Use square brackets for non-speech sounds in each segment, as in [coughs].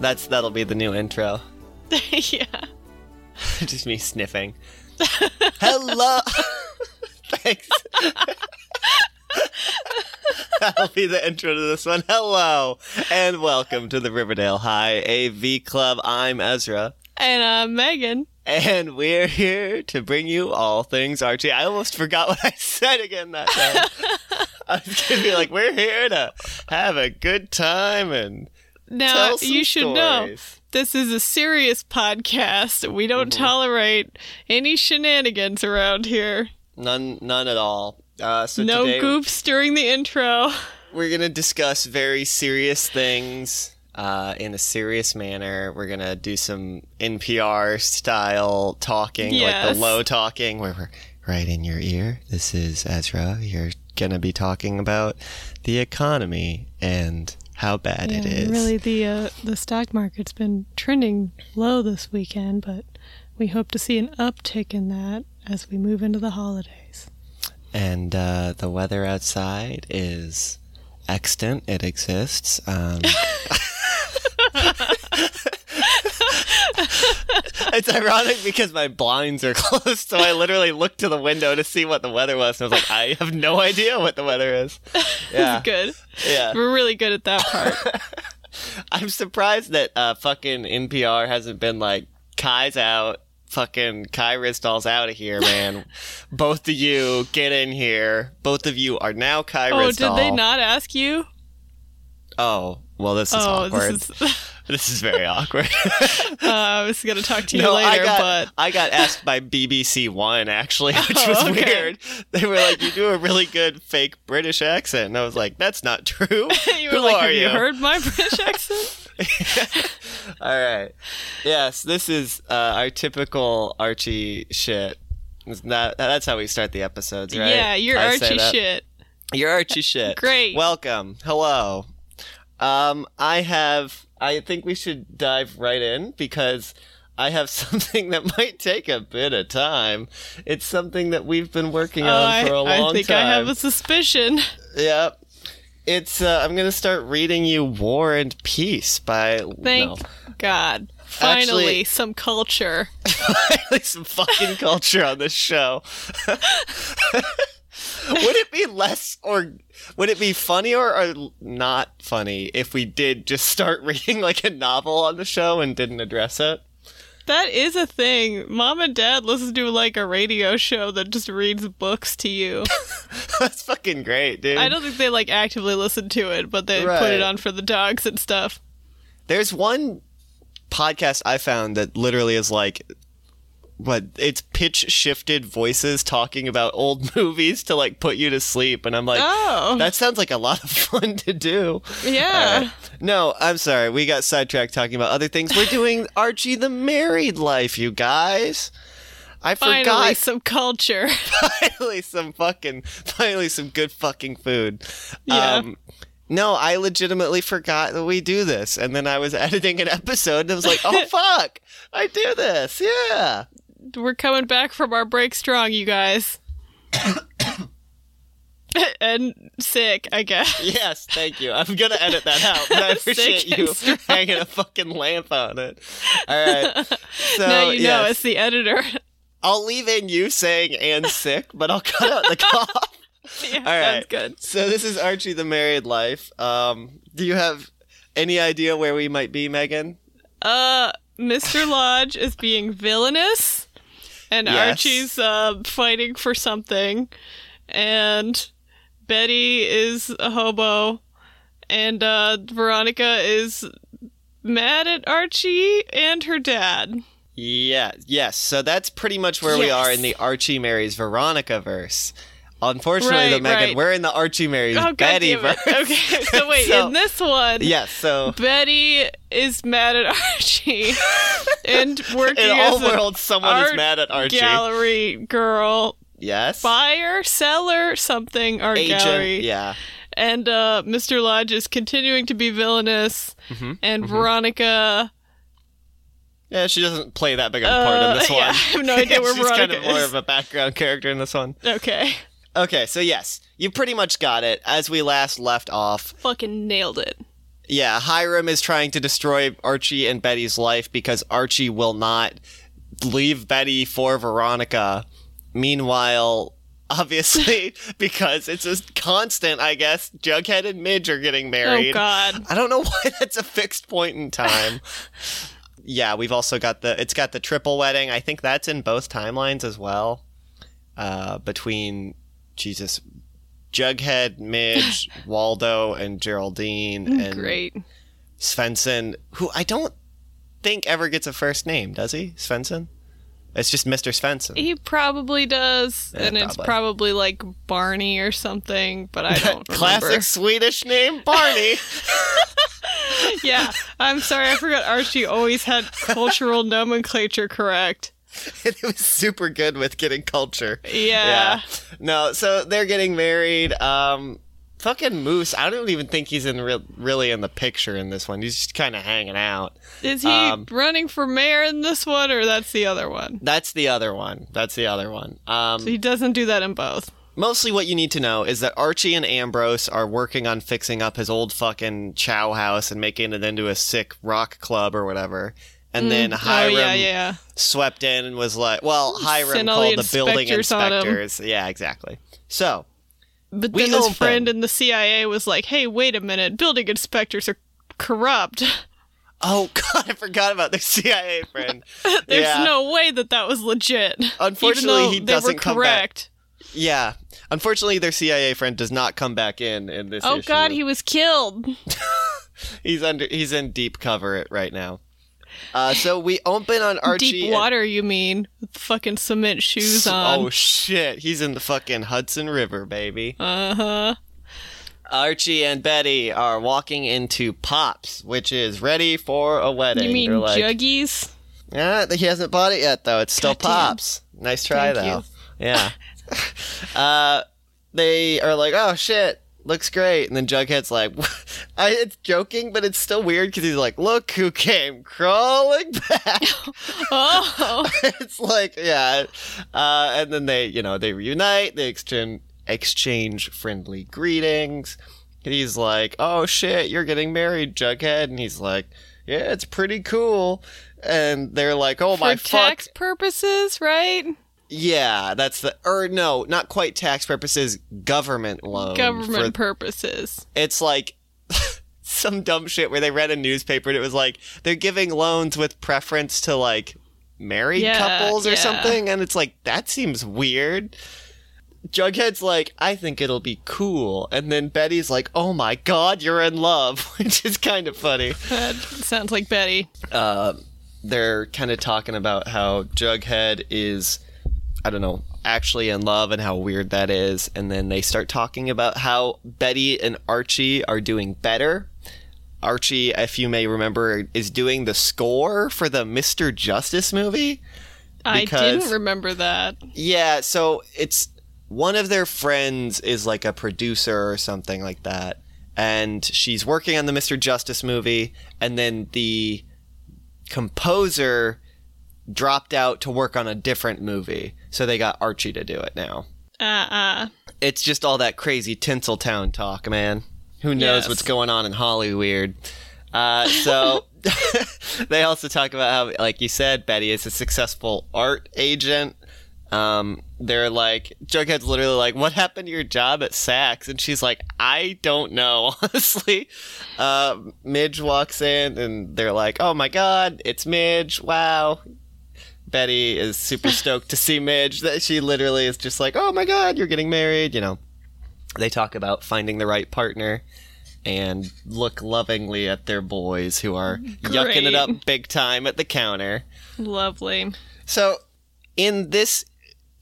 That's that'll be the new intro. [laughs] yeah. [laughs] Just me sniffing. [laughs] Hello. Thanks. That'll be the intro to this one. Hello and welcome to the Riverdale High AV Club. I'm Ezra. And I'm Megan. And we're here to bring you all things Archie. I almost forgot what I said again that time. I was gonna be like, we're here to have a good time and Now, you should know this is a serious podcast. We don't Mm-hmm. tolerate any shenanigans around here. None, none at all. Uh, so no goofs during the intro. we're gonna discuss very serious things uh, in a serious manner. We're gonna do some NPR style talking, like the low talking, where we're right in your ear. This is Ezra. You're gonna be talking about the economy and how bad it is. really, the uh, the stock market's been trending low this weekend, but we hope to see an uptick in that as we move into the holidays. and uh, the weather outside is extant. It exists. Um, [laughs] [laughs] it's ironic because my blinds are [laughs] closed, so I literally looked to the window to see what the weather was, and I was like, I have no idea what the weather is. [laughs] Yeah, Good. yeah. We're really good at that part. [laughs] I'm surprised that uh, fucking NPR hasn't been like, Kai's out. Fucking Kai Ryssdal's out of here, man. Both of you get in here. Both of you are now Kai Ryssdal. oh, Ryssdal. did they not ask you? Oh, well, this is oh, awkward. this is. This is very awkward. [laughs] Uh, I was gonna talk to you no, later, I got but I got asked by BBC One actually, [laughs] which Oh, was okay. weird. They were like, "You do a really good fake British accent," and I was like, "That's not true." [laughs] you were Who like, are "Have you you?" heard my British accent?" All right. Yes, this is uh, our typical Archie shit. That, that's how we start the episodes, right? Yeah, you're I Archie shit. You're Archie shit. Great. Welcome. Hello. Um, I have. I think we should dive right in because I have [laughs] something that might take a bit of time. It's something that we've been working Oh, on I, for a long time. I think time. I have a suspicion. Yep. It's. Uh, I'm gonna start reading you "War and Peace" by. Thank no. God. Finally, Actually- some culture. [laughs] Finally, some fucking culture on this show. [laughs] [laughs] would it be less or would it be funny or, not funny if we did just start [laughs] reading like a novel on the show and didn't address it? That is a thing. Mom and Dad listen to like a radio show that just reads books to you. [laughs] That's fucking great, dude. I don't think they like actively listen to it, but they put it on for the dogs and stuff. There's one podcast I found that literally is like what it's pitch shifted voices talking about old [laughs] movies to like put you to sleep and I'm like Oh. that sounds like a lot of [laughs] fun to do. Yeah. Right. No, I'm sorry. We got sidetracked talking about other things. We're doing [laughs] Archie the Married Life, you guys. I Finally, forgot. some culture. finally, some fucking, finally, some good fucking food. Yeah. Um, no, I legitimately forgot that we do this. And then I was editing an episode and I was like, oh, fuck. I do this. Yeah. We're coming back from our break strong, you guys. [coughs] and sick, I guess. Yes, thank you. I'm going to edit that out, but I [laughs] appreciate you [laughs] strong. hanging a fucking lamp on it. All right. [laughs] So, now you know it's the editor. I'll leave in you saying and sick, but I'll cut out the cough. yeah, All right. Good. So this is Archie the Married Life. Um, do you have any idea where we might be, Megan? Uh, Mr. Lodge is being villainous, and Yes. Archie's uh, fighting for something, and Betty is a hobo, and uh, Veronica is mad at Archie and her dad. Yeah, yes. So that's pretty much where we are in the Archie marries Veronica verse. Unfortunately, though, Megan, right. we're in the Archie marries Oh, Betty verse. Okay, so [laughs] wait, So- in this one, Yes. So Betty is mad at Archie [laughs] and working in all worlds, someone is mad at Archie. gallery girl, yes. buyer, seller, something, art Agent. gallery. Yeah. And uh, Mr. Lodge is continuing to be villainous, Mm-hmm, and Veronica. Yeah, she doesn't play that big of a part in Uh, this [laughs] yeah, one. I have no idea where She's kind Veronica of more of a background character in this one. Okay. Okay, so yes, you pretty much got it. As we last left off, Fucking nailed it. Yeah, Hiram is trying to destroy Archie and Betty's life because Archie will not leave Betty for Veronica. Meanwhile, [laughs] obviously, [laughs] because it's a constant, I guess, Jughead and Midge are getting married. Oh. God. I don't know [laughs] why that's a fixed point in time. yeah, we've also got the it's got the triple wedding. I think that's in both timelines as well. Uh, between Jesus, Jughead, Midge, [laughs] Waldo, and Geraldine, mm, and Great. Svensson, who I don't think ever gets a first name, does he? Svensson? It's just Mr. Svensson. He probably does, Yeah, and it's probably. probably like Barney or something, but I don't [laughs] Classic. Swedish name, Barney. [laughs] yeah, I'm sorry, I forgot Archie always had cultural nomenclature correct. [laughs] and it was super good with getting culture. Yeah. No, so they're getting married. Um, fucking Moose. I don't even think he's in re- really in the picture in this one. He's just kind of hanging out. Is he Um, running for mayor in this one, or that's the other one? That's the other one. That's the other one. Um, He doesn't do that in both. mostly what you need to know is that Archie and Ambrose are working on fixing up his old fucking chow house and making it into a sick rock club or whatever. And mm. then oh Hiram yeah, yeah. swept in and was like, well, Hiram Sent all the called the building inspectors on him. inspectors. Yeah, exactly. So, But then his friend in the CIA was like, "Hey, wait a minute! Building inspectors are corrupt. [laughs] oh god, I forgot about their CIA friend. [laughs] There's Yeah. no way that that was legit." Unfortunately, he they doesn't were come back. correct. Yeah. Unfortunately, their CIA friend does not come back in in this Oh issue. God, he was killed. [laughs] he's under he's in deep cover it right now. Uh, so we open on Archie. Deep and- water, you mean? With fucking cement shoes on. Oh shit, he's in the fucking Hudson River, baby. Uh huh. Archie and Betty are walking into Pops, which is ready for a wedding. You mean They're like, Juggies? Yeah, he hasn't bought it yet though. It's still Goddamn. Pops. Nice try Thank though. you. Yeah. [laughs] uh, they are like, oh shit, looks great, and then Jughead's like, [laughs] I, it's joking, but it's still weird because he's like, look who came crawling [laughs] back. [laughs] Oh, it's like, yeah, uh, and then they, you know, they reunite, they exchange exchange friendly greetings. And he's like, oh shit, you're getting married, Jughead, and he's like, yeah, it's pretty cool. And they're like, oh my for fuck, tax purposes, right? Yeah, that's the or no, not quite tax purposes, government loan. Government for- purposes. it's like [laughs] some dumb shit where they read a newspaper and it was like they're giving loans with preference to like married Yeah, couples or yeah. something and it's like that seems weird. Jughead's like, I think it'll be cool. And then Betty's like, oh my god, you're in love, [laughs] which is kind of funny. [laughs] That sounds like Betty. uh, they're kind of talking about how Jughead is, I don't know, actually in love and how weird that is. And then they start talking about how Betty and Archie are doing better. Archie, if you may remember, is doing the score for the Mr. Justice movie. I didn't remember that. Yeah, so it's one of their friends is like a producer or something like that. And she's working on the Mr. Justice movie, and then the composer dropped out to work on a different movie. So they got Archie to do it now. Uh uh It's just all that crazy Tinseltown talk, man. Who knows Yes. what's going on in Hollywood? Uh, so [laughs] they also talk about how, like you said, Betty is a successful art agent. Um, they're like, Jughead's literally like, "What happened to your job at Saks?" And she's like, "I don't know, [laughs] honestly." Uh, Midge walks in, and they're like, "Oh my god, it's Midge! Wow!" Betty is super stoked to see Midge. That she literally is just like, "Oh my god, you're getting married!" You know. They talk about finding the right partner and look lovingly at their boys who are yucking it up big time at the counter. Lovely. So, in this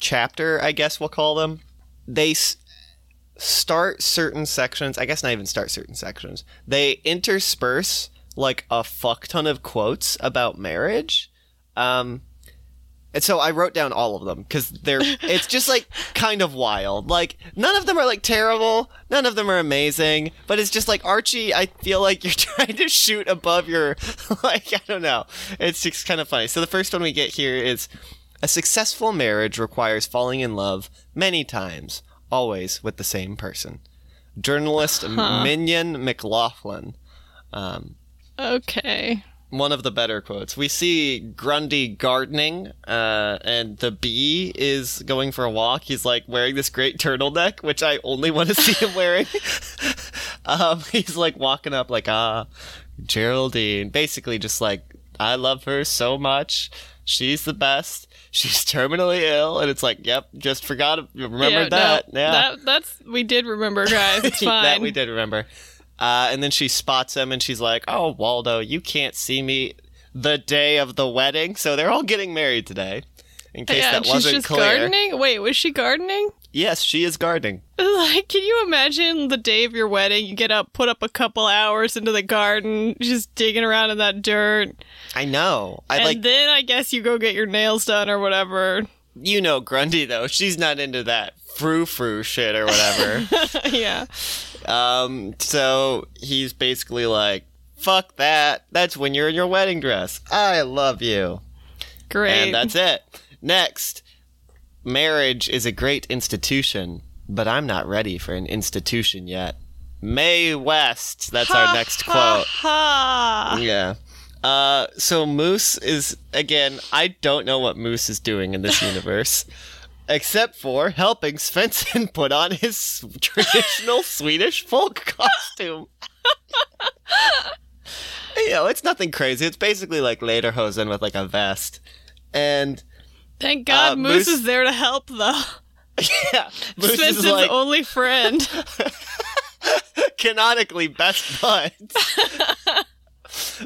chapter, I guess we'll call them, they s- start certain sections. I guess not even start certain sections. They intersperse like a fuck ton of quotes about marriage. Um, and so I wrote down all of them because they're. It's just like [laughs] kind of wild. Like none of them are like terrible. None of them are amazing. But it's just like Archie. I feel like you're [laughs] trying to shoot above your. [laughs] Like I don't know. It's just kind of funny. So the first one we get here is a successful marriage requires falling in love many times, always with the same person. Journalist Mignon McLaughlin. Um, Okay. One of the better quotes. We see Grundy gardening, uh, and the bee is going for a walk. He's like wearing this great turtleneck, which I only want to see him wearing. [laughs] um, he's like walking up, like, ah, Geraldine. Basically, just like, I love her so much. She's the best. She's terminally ill, and it's like, yep, just forgot, remembered yeah, no, that. yeah, that that's we did remember, guys. It's fine. [laughs] that we did remember. Uh, and then she spots him and she's like, Oh, Waldo, you can't see me the day of the wedding. So they're all getting married today. In case yeah, that she's wasn't just clear. gardening. Wait, was she gardening? Yes, she is gardening. Like, can you imagine the day of your wedding? You get up, put up a couple hours into the garden, just digging around in that dirt, I know. I and like, then I guess you go get your nails done or whatever. you know, Grundy, though. She's not into that frou frou shit or whatever. [laughs] yeah. Um, so he's basically like, Fuck that. That's when you're in your wedding dress. I love you. Great. And that's it. Next, marriage is a great institution, but I'm not ready for an institution yet. Mae West. That's our next ha, quote. Ha. Yeah. Uh, so Moose is again. I don't know what Moose is doing in this universe, [laughs] except for helping Svensson [laughs] put on his [laughs] traditional Swedish folk [laughs] costume. you know, it's nothing crazy. It's basically like lederhosen with like a vest, and Thank God Uh, Moose, Moose- is there to help, though. yeah, Moose is like only friend. canonically best buds.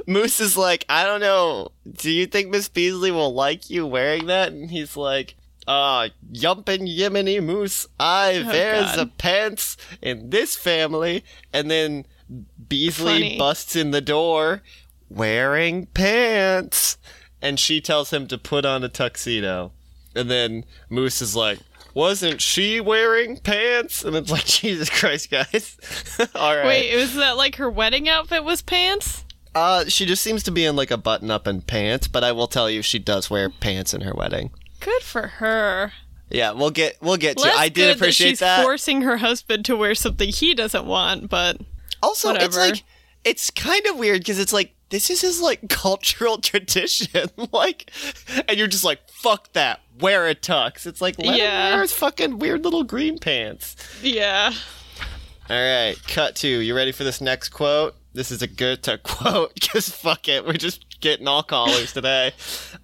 Moose is like, I don't know. Do you think Miss Beasley will like you wearing that? And he's like, uh, yumpin' Yemeni Moose. I, Oh, there's God. a pants in this family. And then Beasley Funny. busts in the door wearing pants. And she tells him to put on a tuxedo. And then Moose is like, wasn't she wearing pants? And it's like, [laughs] Jesus Christ, guys. [laughs] All right. Wait, was that like her wedding outfit was pants? Uh, she just seems to be in like a button up and pants, but I will tell you, she does wear pants in her wedding. Good for her. Yeah, we'll get we'll get to. I did appreciate that she's that. forcing her husband to wear something he doesn't want, but also, it's like it's kind of weird because it's like this is his like [laughs] cultural tradition, [laughs] like, and you're just like, fuck that, wear a tux. It's like, let Yeah. him wear his fucking weird little green pants. yeah. All right, cut to. You ready for this next quote? This is a good Goethe quote [laughs] because fuck it, we're just getting all callers today.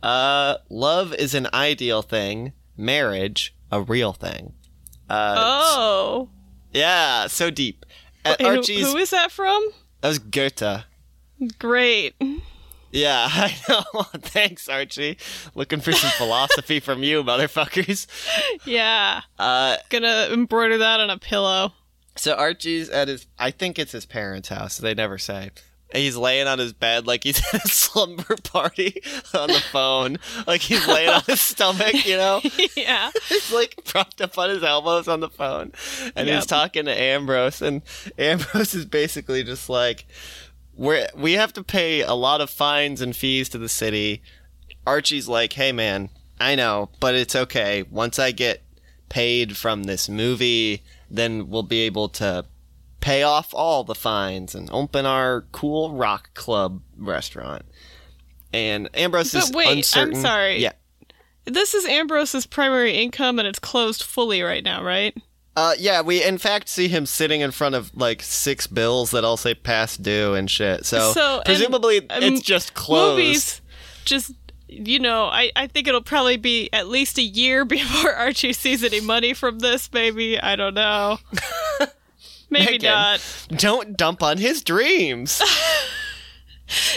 Uh, love is an ideal thing, marriage a real thing. Uh, Oh. yeah, so deep. At And Archie's, who is that from? that was Goethe. Great. Yeah, [laughs] I know. [laughs] Thanks, Archie. Looking for some philosophy [laughs] from you, motherfuckers. Yeah. Uh, Gonna embroider that on a pillow. So Archie's at his, I think it's his parents' house. They never say. He's laying on his bed like he's [laughs] at a slumber party on the phone. Like he's laying on his stomach, you know? [laughs] yeah. He's like propped up on his elbows on the phone. And he's talking to Ambrose. And Ambrose is basically just like, we're, we have to pay a lot of fines and fees to the city. Archie's like, hey man, I know, but it's okay. Once I get paid from this movie, then we'll be able to pay off all the fines and open our cool rock club restaurant. And Ambrose But is wait, I'm uncertain. sorry. Yeah. This is Ambrose's primary income and it's closed fully right now, right? Uh, yeah, we in fact see him sitting in front of like six bills that all say past due and shit. So, So, and, presumably um, it's just closed. Movies just you know, I, I think it'll probably be at least a year [laughs] before Archie sees any money from this, maybe. I don't know. [laughs] Maybe Megan, not. Don't dump on his dreams. [laughs]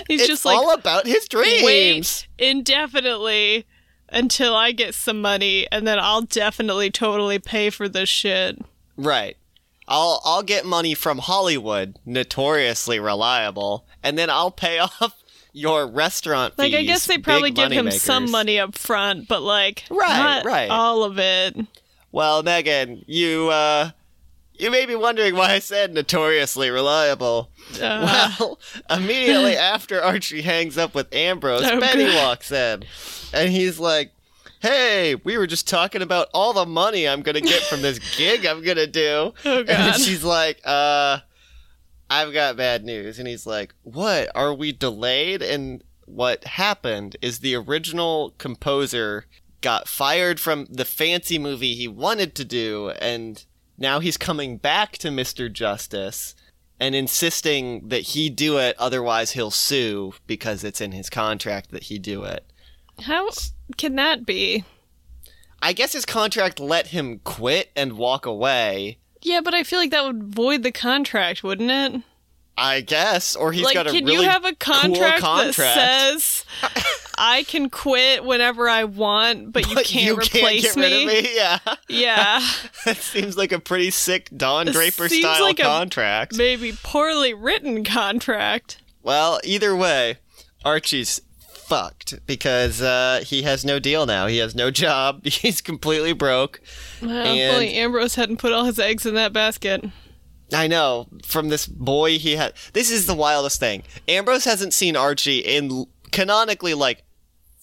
He's it's just like all about his dreams. wait indefinitely until I get some money and then I'll definitely totally pay for this shit. Right. I'll I'll get money from Hollywood, notoriously reliable, and then I'll pay [laughs] off your restaurant fees. Like I guess they probably give him moneymakers. some money up front, but like Right, not right. all of it. Well, Megan, you uh you may be wondering why I said notoriously reliable. Uh, Well, [laughs] immediately after Archie hangs up with Ambrose, Oh, Betty God. walks in. And he's like, Hey, we were just talking about all the money I'm gonna get from this [laughs] gig I'm gonna do. Oh, And she's like, uh I've got bad news. And he's like, What? Are we delayed? And what happened is the original composer got fired from the fancy movie he wanted to do, and now he's coming back to Mr. Justice and insisting that he do it, otherwise he'll sue because it's in his contract that he do it. How can that be? I guess his contract let him quit and walk away. Yeah, but I feel like that would void the contract, wouldn't it? I guess, or he's like, got a can really you have a contract, cool contract. that says [laughs] I can quit whenever I want, but you can't you replace can't of me. [laughs] Yeah, Yeah, [laughs] that seems like a pretty sick Don Draper Seems style like a- contract. maybe poorly written contract. Well, either way, Archie's fucked because uh, he has no deal now. He has no job. [laughs] He's completely broke. Well, And- only Ambrose hadn't put all his eggs in that basket. I know from this boy he had. This is the wildest thing. Ambrose hasn't seen Archie in canonically like.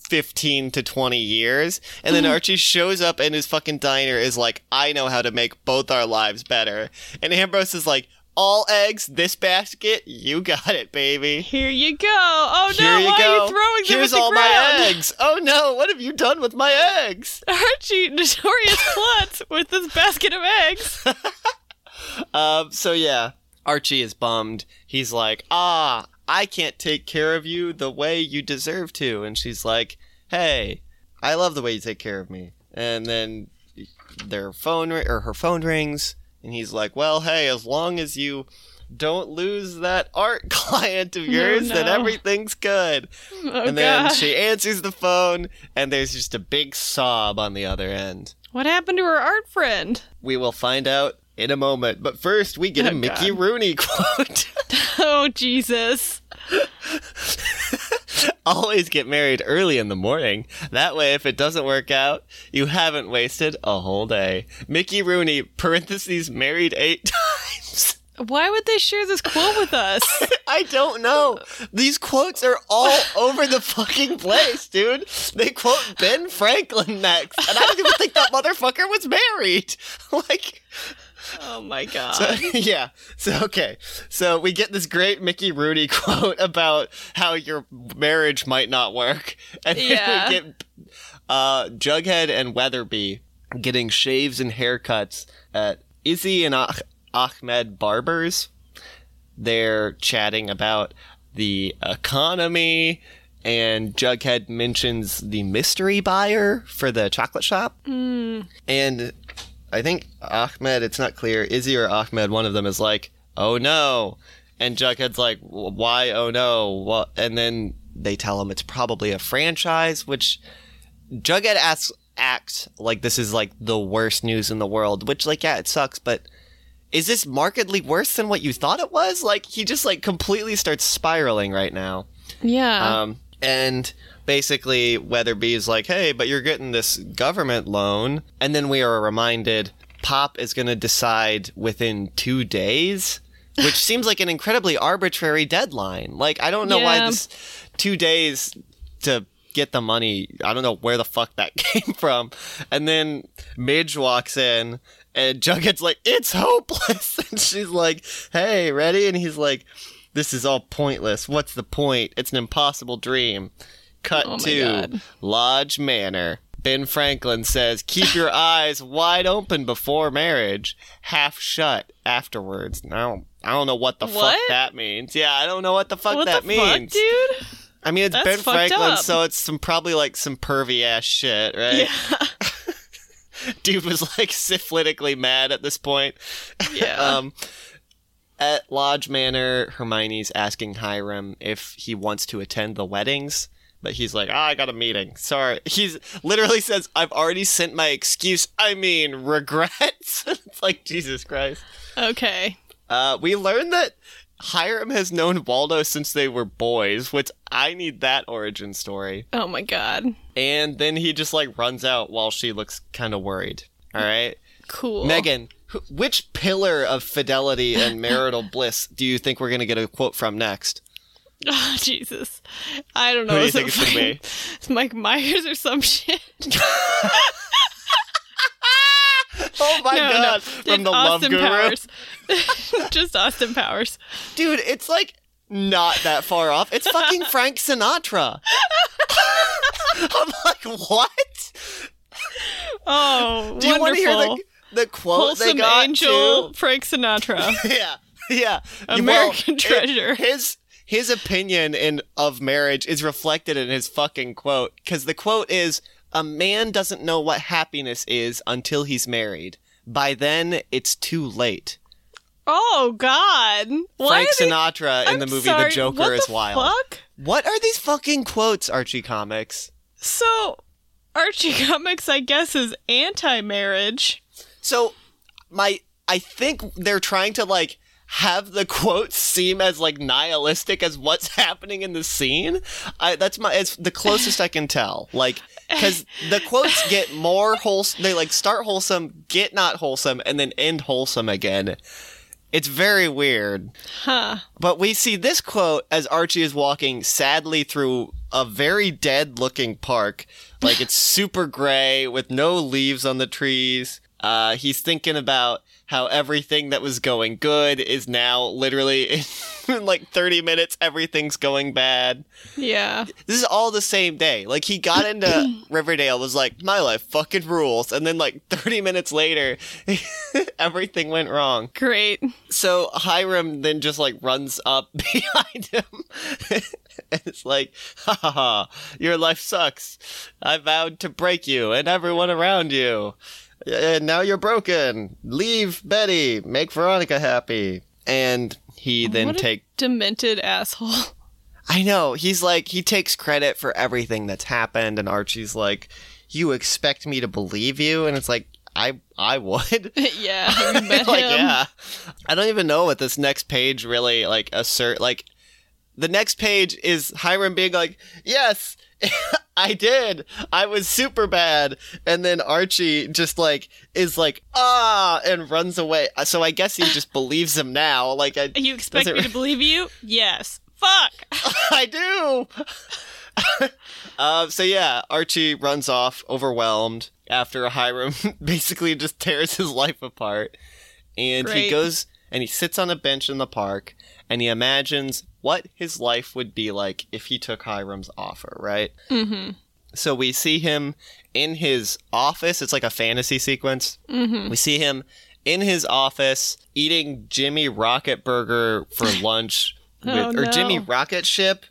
15 to 20 years and then Archie shows up in his fucking diner is like I know how to make both our lives better and Ambrose is like all eggs this basket you got it baby Here you go. Oh no! Here you why go. are you throwing them Here's at the all ground? my eggs. Oh no, what have you done with my eggs? [laughs] Archie, notorious [laughs] klutz with this basket of eggs. [laughs] Um, so yeah, Archie is bummed. He's like, ah, I can't take care of you the way you deserve to. And she's like, hey, I love the way you take care of me. And then their phone ri- or her phone rings, and he's like, well, hey, as long as you don't lose that art [laughs] client of [laughs] yours, then no. everything's good. Oh and then god! she answers the phone, and there's just a big sob on the other end. What happened to her art friend? We will find out in a moment. But first, we get a Oh, Mickey God. Rooney quote. [laughs] Oh Jesus! [laughs] Always get married early in the morning. That way, if it doesn't work out, you haven't wasted a whole day. Mickey Rooney, parentheses, married eight [laughs] times. Why would they share this quote with us? I don't know. These quotes are all over the fucking place, dude. They quote Ben Franklin next, and I don't even think that motherfucker was married. like, oh my [laughs] god! So, [laughs] yeah. So okay. So we get this great Mickey Rooney [laughs] quote about how your marriage might not work, and then Yeah. we get uh, Jughead and Weatherby getting shaves and haircuts at Izzy and ah- Ahmed Barbers. They're chatting about the economy. And Jughead mentions the mystery buyer for the chocolate shop. And I think Ahmed, it's not clear, Izzy or Ahmed, one of them is like, oh no. And Jughead's like, why oh no? What? And then they tell him it's probably a franchise, which Jughead asks, acts like this is like the worst news in the world, which like, yeah, it sucks, but is this markedly worse than what you thought it was? Like, he just like completely starts spiraling right now. yeah. Um, and basically, Weatherby is like, hey, but you're getting this government loan. And then we are reminded Pop is going to decide within two days, which seems like an incredibly arbitrary deadline. Like, I don't know why this two days to get the money, I don't know where the fuck that [laughs] came from. And then Midge walks in. And Jughead's like, it's hopeless. [laughs] And she's like, hey, ready? And he's like, this is all pointless. What's the point? It's an impossible dream. Cut Oh to God. Lodge Manor. Ben Franklin says, keep your [laughs] eyes wide open before marriage, half shut afterwards. I don't, I don't know what the fuck that means. Yeah, I don't know what the fuck what that the means. fuck, dude? I mean, it's That's Ben Franklin, up. so it's some probably like some pervy ass shit, right? Yeah. [laughs] Dude was like syphilitically mad at this point. Yeah. [laughs] um, at Lodge Manor, Hermione's asking Hiram if he wants to attend the weddings, but he's like, "Ah, I got a meeting. Sorry." [laughs] He's literally says, "I've already sent my excuse. I mean, [laughs] regrets." [laughs] it's like Jesus Christ. Okay. Uh, we learned that Hiram has known Waldo since they were boys, which I need that origin story. Oh my god. And then he just like runs out while she looks kind of worried. All right. Cool. Megan, which pillar of fidelity and marital bliss do you think we're going to get a quote from next? [laughs] Oh, Jesus. I don't know. Who do you think it's fucking- [laughs] It's Mike Myers or some shit. [laughs] Oh my no, god, no. from the Love Guru. Powers. Just Austin Powers. Dude, it's like not that far off. It's fucking Frank Sinatra. I'm like, what? Oh, Do you want to hear the, the quote they Wholesome got angel too? Frank Sinatra. Yeah, yeah. American Well, treasure. His his opinion in of marriage is reflected in his fucking quote because the quote is a man doesn't know what happiness is until he's married. By then, it's too late. Oh God! Why Frank they- Sinatra in the movie sorry, The Joker what is the wild. Fuck? What are these fucking quotes, Archie Comics? So, Archie [laughs] Comics, I guess, is anti-marriage. So, my I think they're trying to like have the quotes seem as like nihilistic as what's [laughs] happening in the scene. I, that's my it's the closest I can tell. Like because the quotes get more wholesome. They like start wholesome, get not wholesome, and then end wholesome again. It's very weird. Huh? But we see this quote as Archie is walking sadly through a very dead looking park. Like it's super gray with no leaves on the trees. Uh, he's thinking about how everything that was going good is now literally [laughs] in like 30 minutes, everything's going bad. Yeah. This is all the same day. Like he got into [clears throat] Riverdale, was like, my life fucking rules. And then like [laughs] 30 minutes later, [laughs] everything went wrong. Great. So Hiram then just like runs up behind him. and it's like, ha ha ha, your life sucks. I vowed to break you and everyone around you. And now you're broken. Leave Betty. Make Veronica happy. And he then What a take Demented asshole. [laughs] I know. He's like he takes credit for everything that's happened and Archie's like, "You expect me to believe you?" And it's like, "I I would." [laughs] yeah. [laughs] Like, yeah. I don't even know what this next page really like assert like the next page is Hiram being like, "Yes, I did. I was super bad." And then Archie just like is like, "Ah," and runs away. So I guess he [laughs] just believes him now. Like I You expect me to [laughs] believe you? Yes. Fuck. [laughs] I do. uh, so yeah, Archie runs off overwhelmed after Hiram basically just tears his life apart, and he goes and he sits on a bench in the park and he imagines what his life would be like if he took Hiram's offer, right? Mm-hmm. So we see him in his office. It's like a fantasy sequence. Mm-hmm. We see him in his office eating Jimmy Rocket Burger for [laughs] lunch, with, Oh, or no. Jimmy Rocket Ship.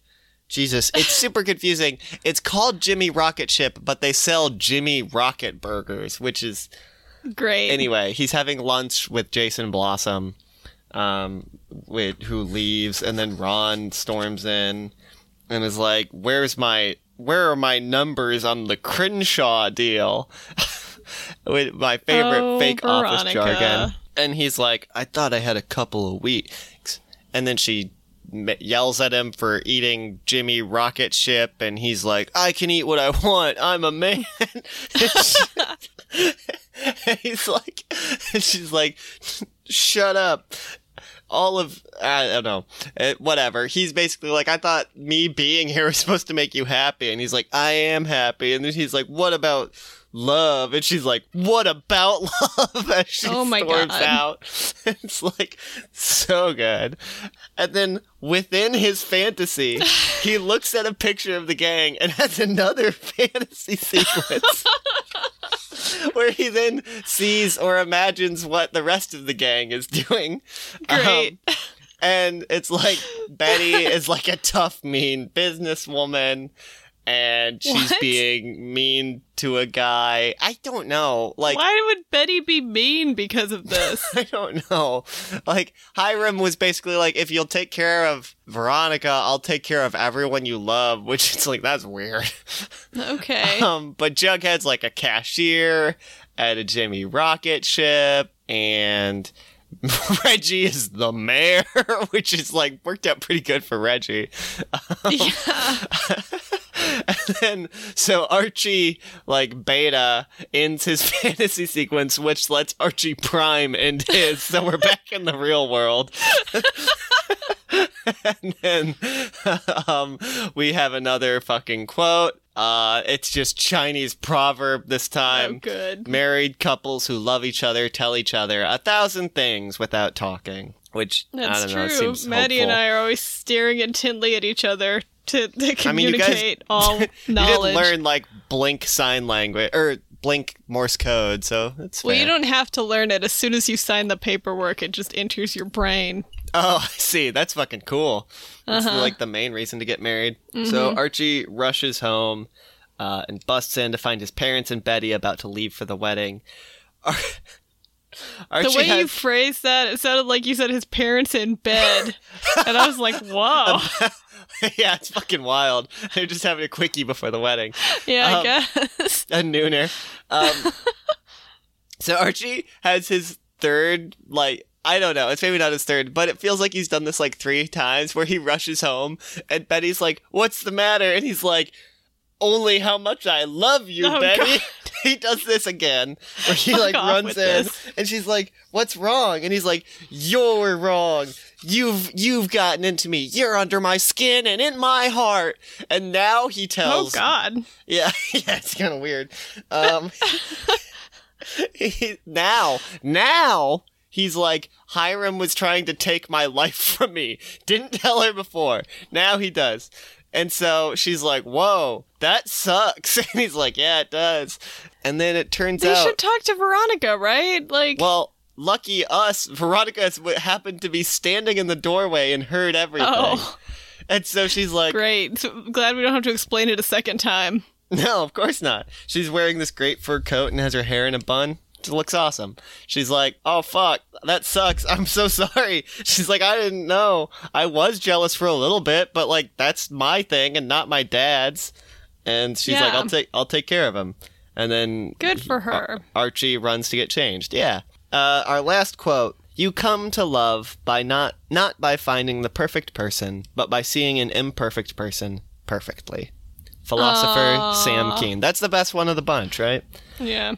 Jesus, it's [laughs] super confusing. It's called Jimmy Rocket Ship, but they sell Jimmy Rocket Burgers, which is Great. anyway. He's having lunch with Jason Blossom, um, with, who leaves, and then Ron storms in and is like, "Where's my where are my numbers on the Crenshaw deal?" [laughs] with my favorite Oh, fake office jargon. And he's like, "I thought I had a couple of weeks," and then she yells at him for eating Jimmy Rocket Ship, and he's like, "I can eat what I want. I'm a man." [laughs] [laughs] And [laughs] he's like, and [laughs] she's like, "Shut up." All of I don't know, uh, whatever. He's basically like, I thought me being here [laughs] was supposed to make you happy, and he's like, I am happy, and then he's like, What about love? And she's like, What about love? As she Oh my storms God. out. It's like so good. And then within his fantasy, he looks at a picture of the gang and has another fantasy sequence. [laughs] Where he then sees or imagines what the rest of the gang is doing. Great. Um, and it's like Betty is like a tough, mean businesswoman, and she's What? being mean to a guy. I don't know. Like, Why would Betty be mean because of this? [laughs] I don't know. Like, Hiram was basically like, if you'll take care of Veronica, I'll take care of everyone you love, which is like, that's weird. okay. [laughs] Um, but Jughead's like a cashier at a Jimmy Rocket ship, and [laughs] Reggie is the mayor, which is like worked out pretty good for Reggie. yeah. [laughs] and then so Archie like beta ends his [laughs] fantasy sequence, which lets Archie Prime end his. So we're back in the real world. [laughs] and then um, we have another fucking quote. Uh, it's just Chinese proverb this Oh, time. good. Married couples who love each other tell each other a thousand things without talking. Which I That's don't know. true. Seems Maddie and. I are always staring intently at each other to, [laughs] to I mean, you guys- communicate all [laughs] you didn't learn like blink sign language or blink Morse code, so it's well, fair. you don't have to learn it. As soon as you sign the paperwork, it just enters your brain. Oh, [laughs] I see. That's fucking cool. That's Uh-huh. like the main reason to get married. Mm-hmm. So Archie rushes home uh, and busts in to find his parents and Betty about to leave for the wedding. Ar- [laughs] Archie the way you phrased that, it sounded like you said his parents in bed, and I was like, "Whoa, [laughs] yeah, it's fucking wild. [laughs] They're just having a quickie before the wedding. yeah, I Um, guess." a nooner. Um, so Archie has his third, like, I don't know, it's maybe not his third, but it feels like he's done this like three times where he rushes home and Betty's like, What's the matter? And he's like, Only how much I love you, Oh, Betty. [laughs] He does this again where he Fuck like runs in this. and she's like, What's wrong? And he's like, You're wrong. You've you've gotten into me. You're under my skin and in my heart. And now he tells. Oh God! yeah, [laughs] yeah, it's kind of weird. Um, [laughs] he, now, now he's like Hiram was trying to take my life from me. Didn't tell her before. Now he does. And so she's like, "Whoa, that sucks." [laughs] And he's like, "Yeah, it does." And then it turns They out, they should talk to Veronica, right? Like, well, lucky us, Veronica is- happened to be standing in the doorway and heard everything. oh, And so she's like, great. Glad we don't have to explain it a second time. [laughs] No, of course not. She's wearing this great fur coat and has her hair in a bun. It looks awesome. She's like, "Oh fuck, that sucks. [laughs] I'm so sorry." She's like, "I didn't know. I was jealous for a little bit, but like that's my thing and not my dad's." And she's like, "I'll take I'll take care of him." And then Good for her. Archie runs to get changed. Yeah. Uh, our last quote: "You come to love by not not by finding the perfect person, but by seeing an imperfect person perfectly." Philosopher Aw. Sam Keen. That's the best one of the bunch, right? Yeah.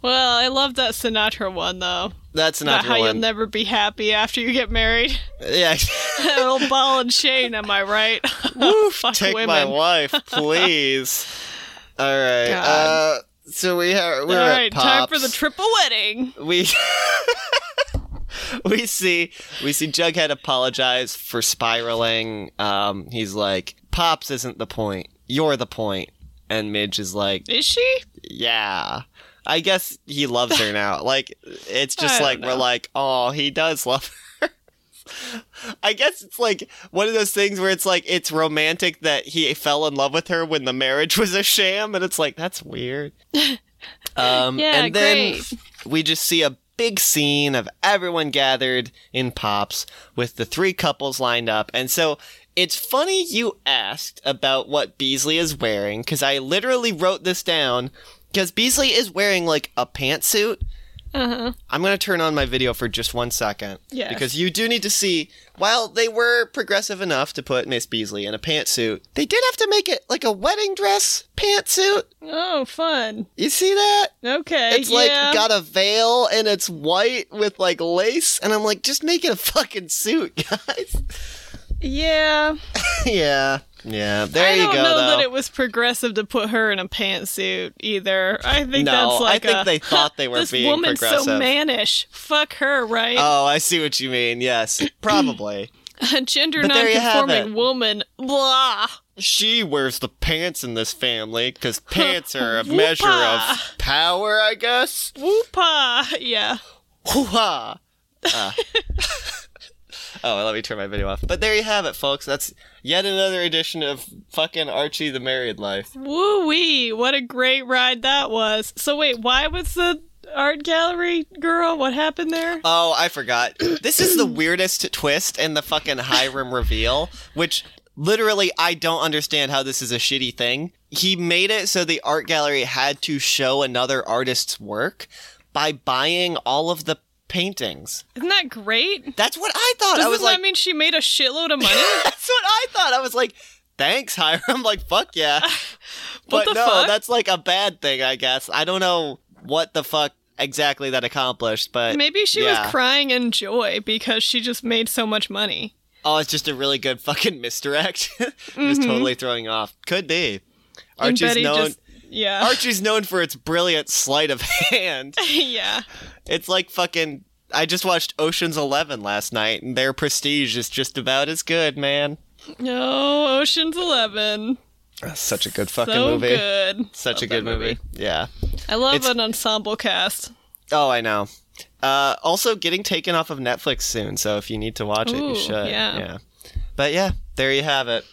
Well, I love that Sinatra one though. That's not how the you'll never be happy after you get married. yeah. [laughs] [laughs] Old ball and chain, am I right? [laughs] Take women. my wife, please. All right. Uh, so we have we're All right, time for the triple wedding. we we see we see Jughead apologize for spiraling. Um, he's like, "Pops isn't the point. You're the point." And Midge is like, Is she? "Yeah." I guess he loves her now. [laughs] Like it's just like we're like, "Oh, he does love her." [laughs] I guess it's like one of those things where it's like it's romantic that he fell in love with her when the marriage was a sham, and it's like that's weird. [laughs] Um, Yeah, and then great. we just see a big scene of everyone gathered in Pops with the three couples lined up. And so it's funny you asked about what Beasley is wearing because I literally wrote this down because Beasley is wearing like a pantsuit. Uh huh. I'm going to turn on my video for just one second. Yes. Because you do need to see, while they were progressive enough to put Miss Beasley in a pantsuit, they did have to make it like a wedding dress pantsuit. Oh, fun. You see that? Okay. It's like got a veil and it's white with like lace, and I'm like, just make it a fucking suit, [laughs] guys. yeah. [laughs] yeah, yeah. There I you don't know though. that it was progressive to put her in a pantsuit either. I think no, that's like I think a, they thought they [laughs] were this being woman's progressive. so mannish. Fuck her, right? oh, I see what you mean. Yes, [clears throat] probably. a gender but non-conforming woman. Blah. she wears the pants in this family because [laughs] pants are a measure of power, I guess. Whoopa. Yeah. Hoo-ha. Uh. [laughs] oh, let me turn my video off. But there you have it, folks. That's yet another edition of fucking Archie the Married Life. Woo wee! What a great ride that was. So wait, why was the art gallery girl? What happened there? Oh, I forgot. [clears throat] This is the weirdest twist in the fucking Hiram reveal, which literally I don't understand how this is a shitty thing. He made it so the art gallery had to show another artist's work by buying all of the paintings. Isn't that great? That's what I thought. Doesn't I was that like, mean she made a shitload of [laughs] money? that's what I thought. I was like, thanks, Hiram. [laughs] like, fuck yeah. [laughs] What but no, fuck? that's like a bad thing, I guess. I don't know what the fuck exactly that accomplished, but Maybe she yeah. was crying in joy because she just made so much money. Oh, it's just a really good fucking misdirect. Mm-hmm. just totally throwing off. Could be. Archie's known. just yeah. Archie's known for its brilliant sleight of hand. [laughs] yeah. It's like fucking. I just watched Ocean's Eleven last night, and their prestige is just about as good, man. No, Ocean's 11. Such a good fucking so movie. good. Such Love a good that movie. Yeah. I love It's- an ensemble cast. Oh, I know. Uh, also getting taken off of Netflix soon, so if you need to watch it, you should. Yeah. yeah. But yeah, there you have it.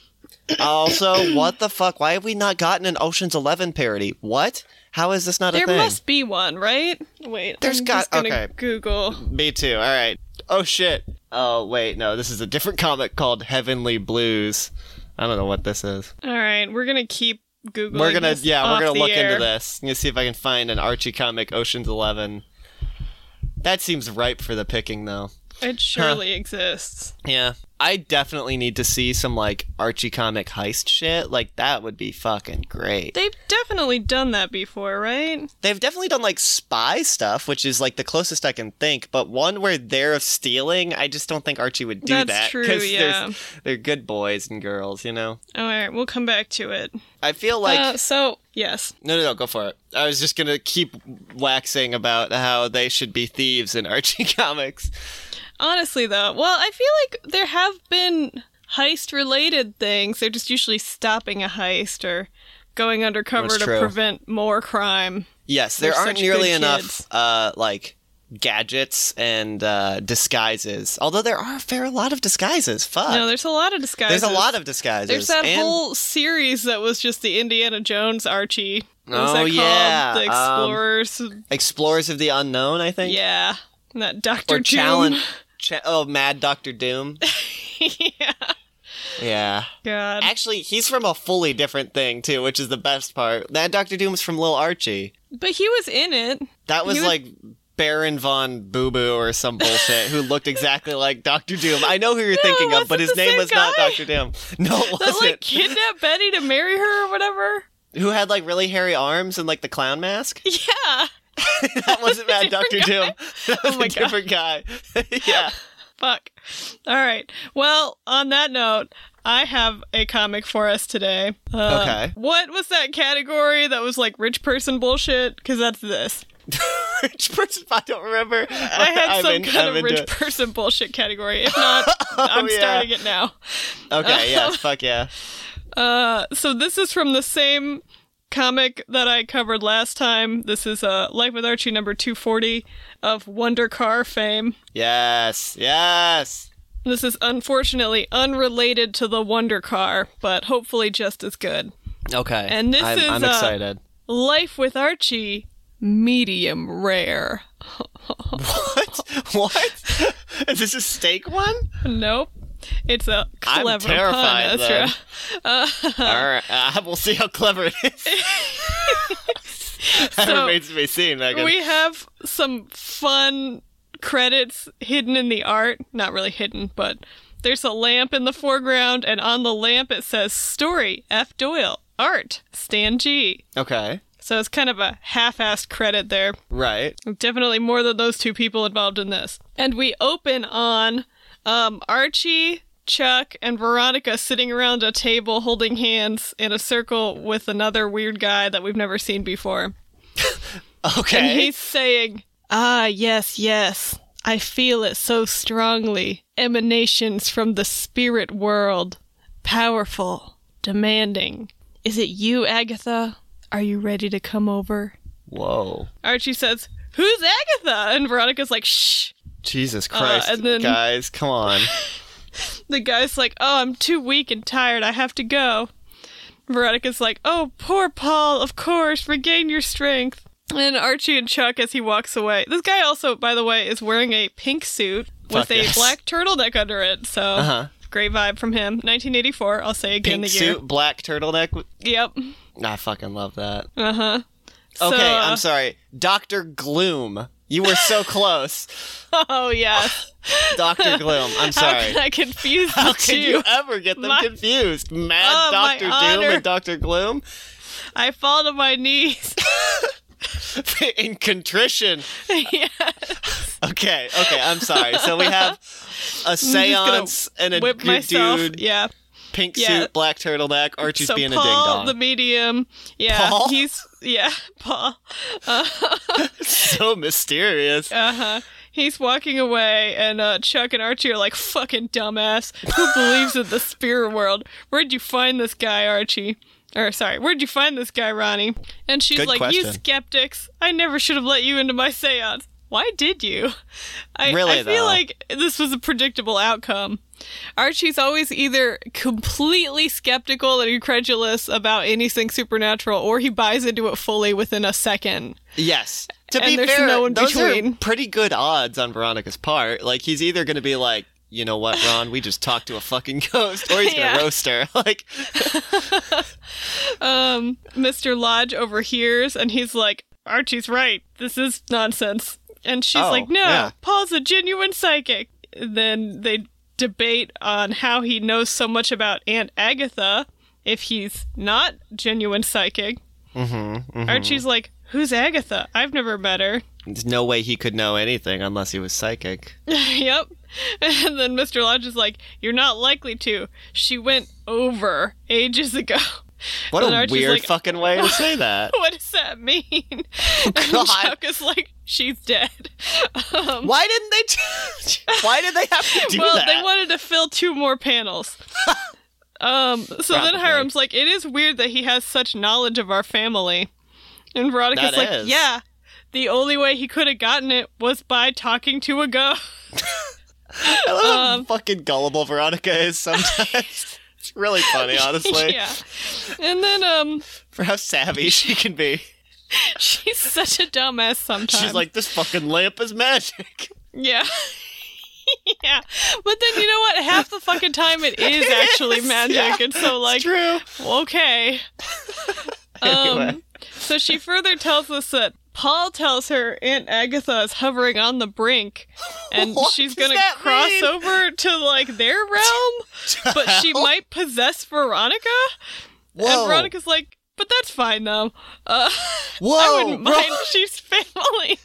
Also, what the fuck? Why have we not gotten an Ocean's Eleven parody? What? How is this not There a thing? There must be one, right? Wait, There's I'm got- just gonna okay. Google. Me too. All right. Oh shit. Oh wait, no. This is a different comic called Heavenly Blues. I don't know what this is. All right, we're gonna keep googling. we're gonna yeah, we're gonna look air. into this. I'm gonna see if I can find an Archie comic Ocean's Eleven. That seems ripe for the picking though. It surely exists. Yeah. I definitely need to see some like Archie comic heist shit. Like that would be fucking great. They've definitely done that before, right? They've definitely done like spy stuff, which is like the closest I can think. But one where they're stealing, I just don't think Archie would do That's that. true, yeah. they're good boys and girls, you know. All right, we'll come back to it. I feel like uh, so yes, no, no, no, go for it. I was just gonna keep waxing about how they should be thieves in Archie [laughs] comics. Honestly though, well, I feel like there have been heist-related things. They're just usually stopping a heist or going undercover That's to true. prevent more crime. Yes, there They're aren't nearly enough uh like gadgets and uh disguises. Although there are a fair lot of disguises. Fuck. No, there's a lot of disguises. There's a lot of disguises. There's that and- whole series that was just the Indiana Jones Archie. What Oh, that called? yeah, The um, Explorers. Explorers of the Unknown, I think. yeah. That Doctor Or Doom. challenge. [laughs] Oh, Mad Doctor Doom. [laughs] yeah. Yeah. God. Actually, he's from a fully different thing too, which is the best part. Mad Doctor Doom's from Lil Archie. But he was in it. That was was- like Baron von Boo Boo or some bullshit who looked exactly like Doctor Doom. I know who you're thinking of, but his name was not. Doctor Doom. No, it wasn't. like kidnapped Betty to marry her or whatever. who had like really hairy arms and like the clown mask? [laughs] Yeah. [laughs] that wasn't [laughs] Mad Doctor Doom. [laughs] That was Oh my a different guy. yeah. Fuck. All right. Well, on that note, I have a comic for us today. Uh, Okay. What was that category that was like rich person bullshit? Because that's this. Rich person, I don't remember. I had I'm some in- kind I'm of rich it. person bullshit category. If not, I'm Oh, yeah. starting it now. Okay, yes, fuck yeah. Uh, so this is from the same comic that I covered last time. This is uh, Life with Archie number 240 of Wonder Car fame. Yes, yes. This is unfortunately unrelated to the Wonder Car, but hopefully just as good. Okay. And this I'm, is, I'm uh, excited. Life with Archie, medium rare. [laughs] What? what? [laughs] Is this a steak one? Nope. It's a I'm clever terrified, pun. [laughs] Uh, All right, uh, [laughs] we'll see how clever it is. [laughs] that So, remains to be seen, Megan. we have some fun credits hidden in the art. Not really hidden, but there's a lamp in the foreground, and on the lamp it says Story F. Doyle, Art, Stan G. okay, So it's kind of a half assed credit there. right. Definitely more than those two people involved in this. And we open on um, Archie, Chuck, and Veronica sitting around a table holding hands in a circle with another weird guy that we've never seen before. [laughs] Okay. And he's saying, Ah, yes, yes. I feel it so strongly. Emanations from the spirit world. Powerful. Demanding. Is it you, Agatha? Are you ready to come over? Whoa. Archie says, Who's Agatha? And Veronica's like, Shh. Jesus Christ, Uh, then- guys, come on. [laughs] The guy's like, Oh, I'm too weak and tired. I have to go. Veronica's like, Oh, poor Paul. Of course. Regain your strength. And Archie and Chuck, as he walks away. This guy also, by the way, is wearing a pink suit with Fuck a yes. black turtleneck under it. So, Uh-huh. great vibe from him. 1984. I'll say again Pink the year. suit, black turtleneck. Yep. I fucking love that. Uh huh. Okay, so, uh, I'm sorry. Doctor Gloom. You were so close. [laughs] Oh yes. Doctor [laughs] Gloom. I'm sorry. How can I confuse How can you ever get them My- confused? Mad Oh, Doctor Doom honor. and Doctor Gloom I fall to my knees. [laughs] in contrition. yeah. Okay, okay, I'm sorry. So we have a seance and a myself. dude, Yeah. Pink Yeah. suit, black turtleneck. Archie's so being Paul, a ding dong. the medium. Yeah. Paul? [laughs] He's yeah, Paul. [laughs] so mysterious. Uh huh. He's walking away, and uh, Chuck and Archie are like, "Fucking dumbass! Who believes in the spirit world? Where'd you find this guy, Archie?" Or sorry, where'd you find this guy, Ronnie? And she's Good like, "You skeptics! I never should have let you into my séance. Why did you?" I, Really, I feel though? like this was a predictable outcome. Archie's always either completely skeptical and incredulous about anything supernatural, or he buys into it fully within a second. Yes. To And be there's fair, no those between. are pretty good odds on Veronica's part. Like he's either going to be like, you know what, Ron, we just talked to a fucking [laughs] ghost, or he's going to Yeah. roast her. [laughs] Like, [laughs] um, Mr. Lodge overhears and he's like, Archie's right. This is nonsense. And she's Oh, like, no, yeah. Paul's a genuine psychic. Then they debate on how he knows so much about Aunt Agatha if he's not genuine psychic. mm-hmm, Archie's like, who's Agatha? I've never met her. there's no way he could know anything unless he was psychic. [laughs] yep. And then Mr. Lodge is like, you're not likely to. She went over ages ago. What And a Archie's weird like, fucking way to say that. [laughs] what does that mean? [laughs] and Oh, God. Chuck is like, she's dead. Um, Why didn't they? T- [laughs] Why did they have to do well, that? Well, they wanted to fill two more panels. um, so then Hiram's like, it is weird that he has such knowledge of our family. And Veronica's That like, is. yeah, the only way he could have gotten it was by talking to a ghost. I love how um, fucking gullible Veronica is sometimes. It's really funny, [laughs] honestly, yeah. And then um, for how savvy [laughs] she can be. she's such a dumbass sometimes. She's like, this fucking lamp is magic. Yeah. [laughs] yeah. But then you know what? Half the fucking time it is actually magic. yeah. and so like True. okay. Anyway. Um so she further tells us that Paul tells her Aunt Agatha is hovering on the brink and [laughs] she's gonna cross mean? over to like their [laughs] realm, but she might possess Veronica. Whoa. And Veronica's like, but that's fine though. Uh, [laughs] Whoa, I wouldn't bro. mind. She's family.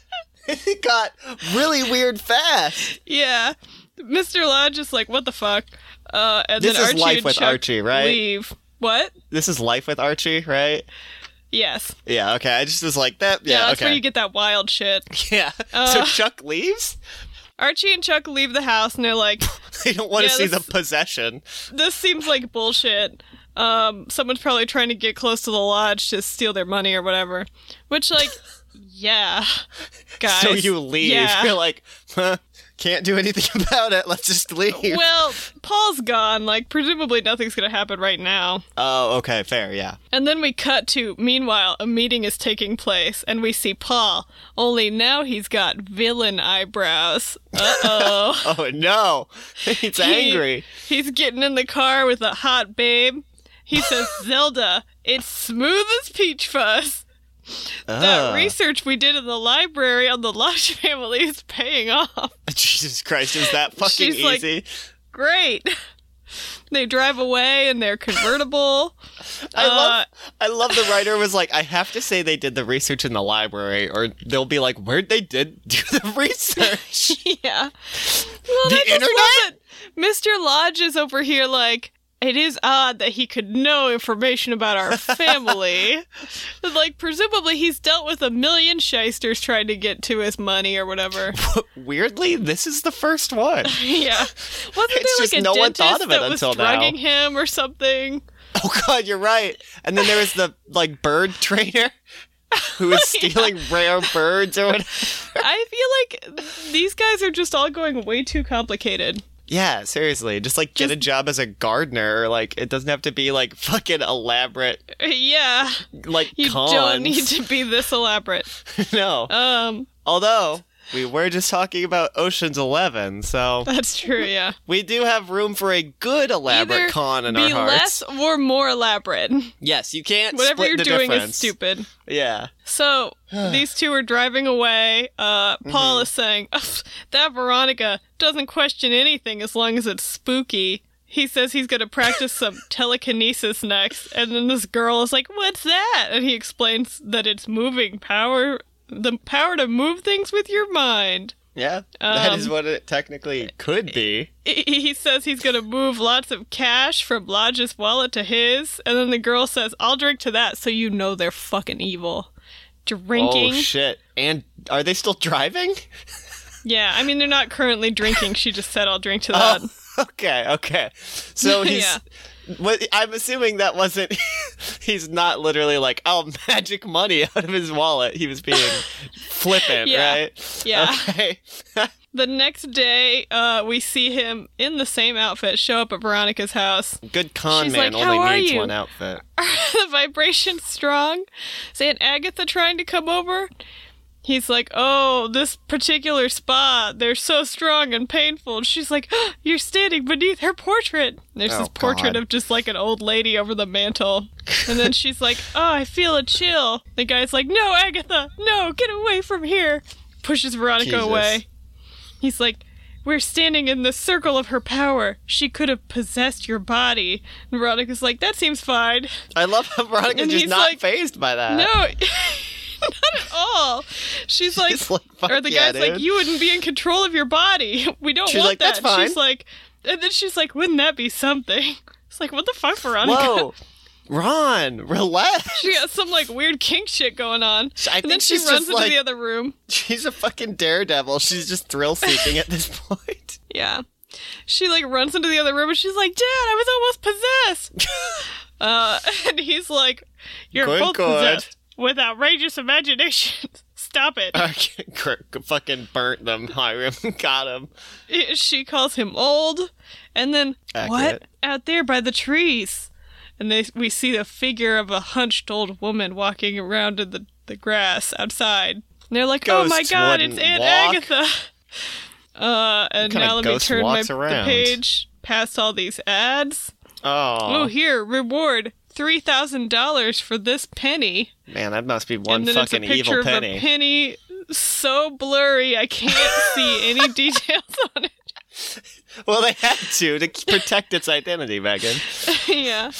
it got really weird fast. Yeah. Mr. Lodge is like, what the fuck? Uh, and This then is Archie life and with Chuck Archie, right? Leave. What? This is life with Archie, right? Yes. Yeah. Okay. I just was like that. Yeah, Yeah. that's okay. where you get that wild shit. [laughs] yeah. Uh. so Chuck leaves. Archie and Chuck leave the house and they're like, [laughs] They don't want to Yeah, see this- the possession. this seems like bullshit. Um, someone's probably trying to get close to the lodge to steal their money or whatever. Which, like, [laughs] yeah, guys. so you leave. Yeah. You're like, huh, can't do anything [laughs] about it. Let's just leave. well, Paul's gone. Like, presumably nothing's gonna happen right now. oh, okay. Fair. Yeah. And then we cut to, meanwhile, a meeting is taking place, and we see Paul. Only now he's got villain eyebrows. Uh oh. [laughs] Oh no. [laughs] He's angry. he's getting in the car with a hot babe. He says, Zelda, it's smooth as peach fuzz. That Ah. research we did in the library on the Lodge [laughs] family is paying off. [laughs] Jesus Christ, is that fucking She's like- easy? Great. [laughs] They drive away in their convertible. I uh, love I love the writer was like, I have to say they did the research in the library, or they'll be like, Where'd they did do the research? yeah. Well, The internet? Mr. Lodge is over here like, it is odd that he could know information about our family. [laughs] like, presumably he's dealt with a million shysters trying to get to his money or whatever. [laughs] Weirdly, this is the first one. [laughs] yeah. Wasn't It's there like a no one dentist thought of it that was until now. drugging him or something? Oh god, you're right. And then there was the like bird trainer who was stealing rare birds or whatever. I feel like these guys are just all going way too complicated. Yeah, seriously. Just like get a job as a gardener or like it doesn't have to be like fucking elaborate Yeah. like You cons. don't need to be this elaborate. [laughs] no. Um, Although we were just talking about Ocean's Eleven, so that's true, yeah. we do have room for a good elaborate Either con in our hearts. Be less or more elaborate. Yes, you can't. Whatever split you're the doing difference. is stupid. Yeah. So these two are driving away. Uh, Paul Mm-hmm. is saying that Veronica doesn't question anything as long as it's spooky. He says he's going to practice some [laughs] telekinesis next, and then this girl is like, "What's that?" And he explains that it's moving power, the power to move things with your mind. Yeah, that Um, is what it technically could be. He says he's gonna move lots of cash from Lodge's wallet to his, and then the girl says, "I'll drink to that," so you know they're fucking evil. Drinking, Oh shit! And are they still driving? [laughs] yeah. I mean, they're not currently drinking. She just said, "I'll drink to that." Oh, [laughs] okay, okay. So [laughs] he's. Yeah. What, I'm assuming that wasn't. [laughs] he's not literally like, oh, [laughs] magic money out of his wallet. He was being [laughs] flippant, Yeah. right? Yeah. Okay. The next day, uh, we see him in the same outfit show up at Veronica's house. Good con She's man like, "How are only needs you?" one outfit. Are the vibrations strong? Is Aunt Agatha trying to come over? He's like, oh, this particular spot, they're so strong and painful. And she's like, "Ah, you're standing beneath her portrait. There's Oh, this portrait God. of just like an old lady over the mantle. And then she's like, [laughs] oh, I feel a chill. The guy's like, no, Agatha, no, get away from here. Pushes Veronica Jesus. away. He's like, we're standing in the circle of her power. She could have possessed your body. And Veronica's like, that seems fine. I love how Veronica's just not like, fazed by that. No, [laughs] not at all. She's like, She's like, or the yeah, guy's like, you wouldn't be in control of your body. [laughs] We don't She's want like, that. "That's fine." She's like, and then she's like, wouldn't that be something? [laughs] It's like, what the fuck, Veronica? Whoa. [laughs] Ron, relax. She got some like weird kink shit going on. I and then she runs into like- the other room. She's a fucking daredevil. She's just thrill seeking at this point. Yeah. She like runs into the other room and she's like, Dad, I was almost possessed. uh, and he's like, You're Good, both good. possessed with outrageous imagination. [laughs] Stop it. Okay, fucking burnt them. [laughs] Hiram got him. she calls him old and then what out there by the trees and they we see the figure of a hunched old woman walking around in the, the grass outside and they're like oh my god it's aunt walk. agatha [laughs] uh and now let me turn my the page past all these ads oh Oh, here reward $3000 for this penny man, that must be one and then it's a fucking evil of penny. a penny so blurry i can't see any [laughs] details on it well, they had to to protect its identity, Megan. [laughs] yeah.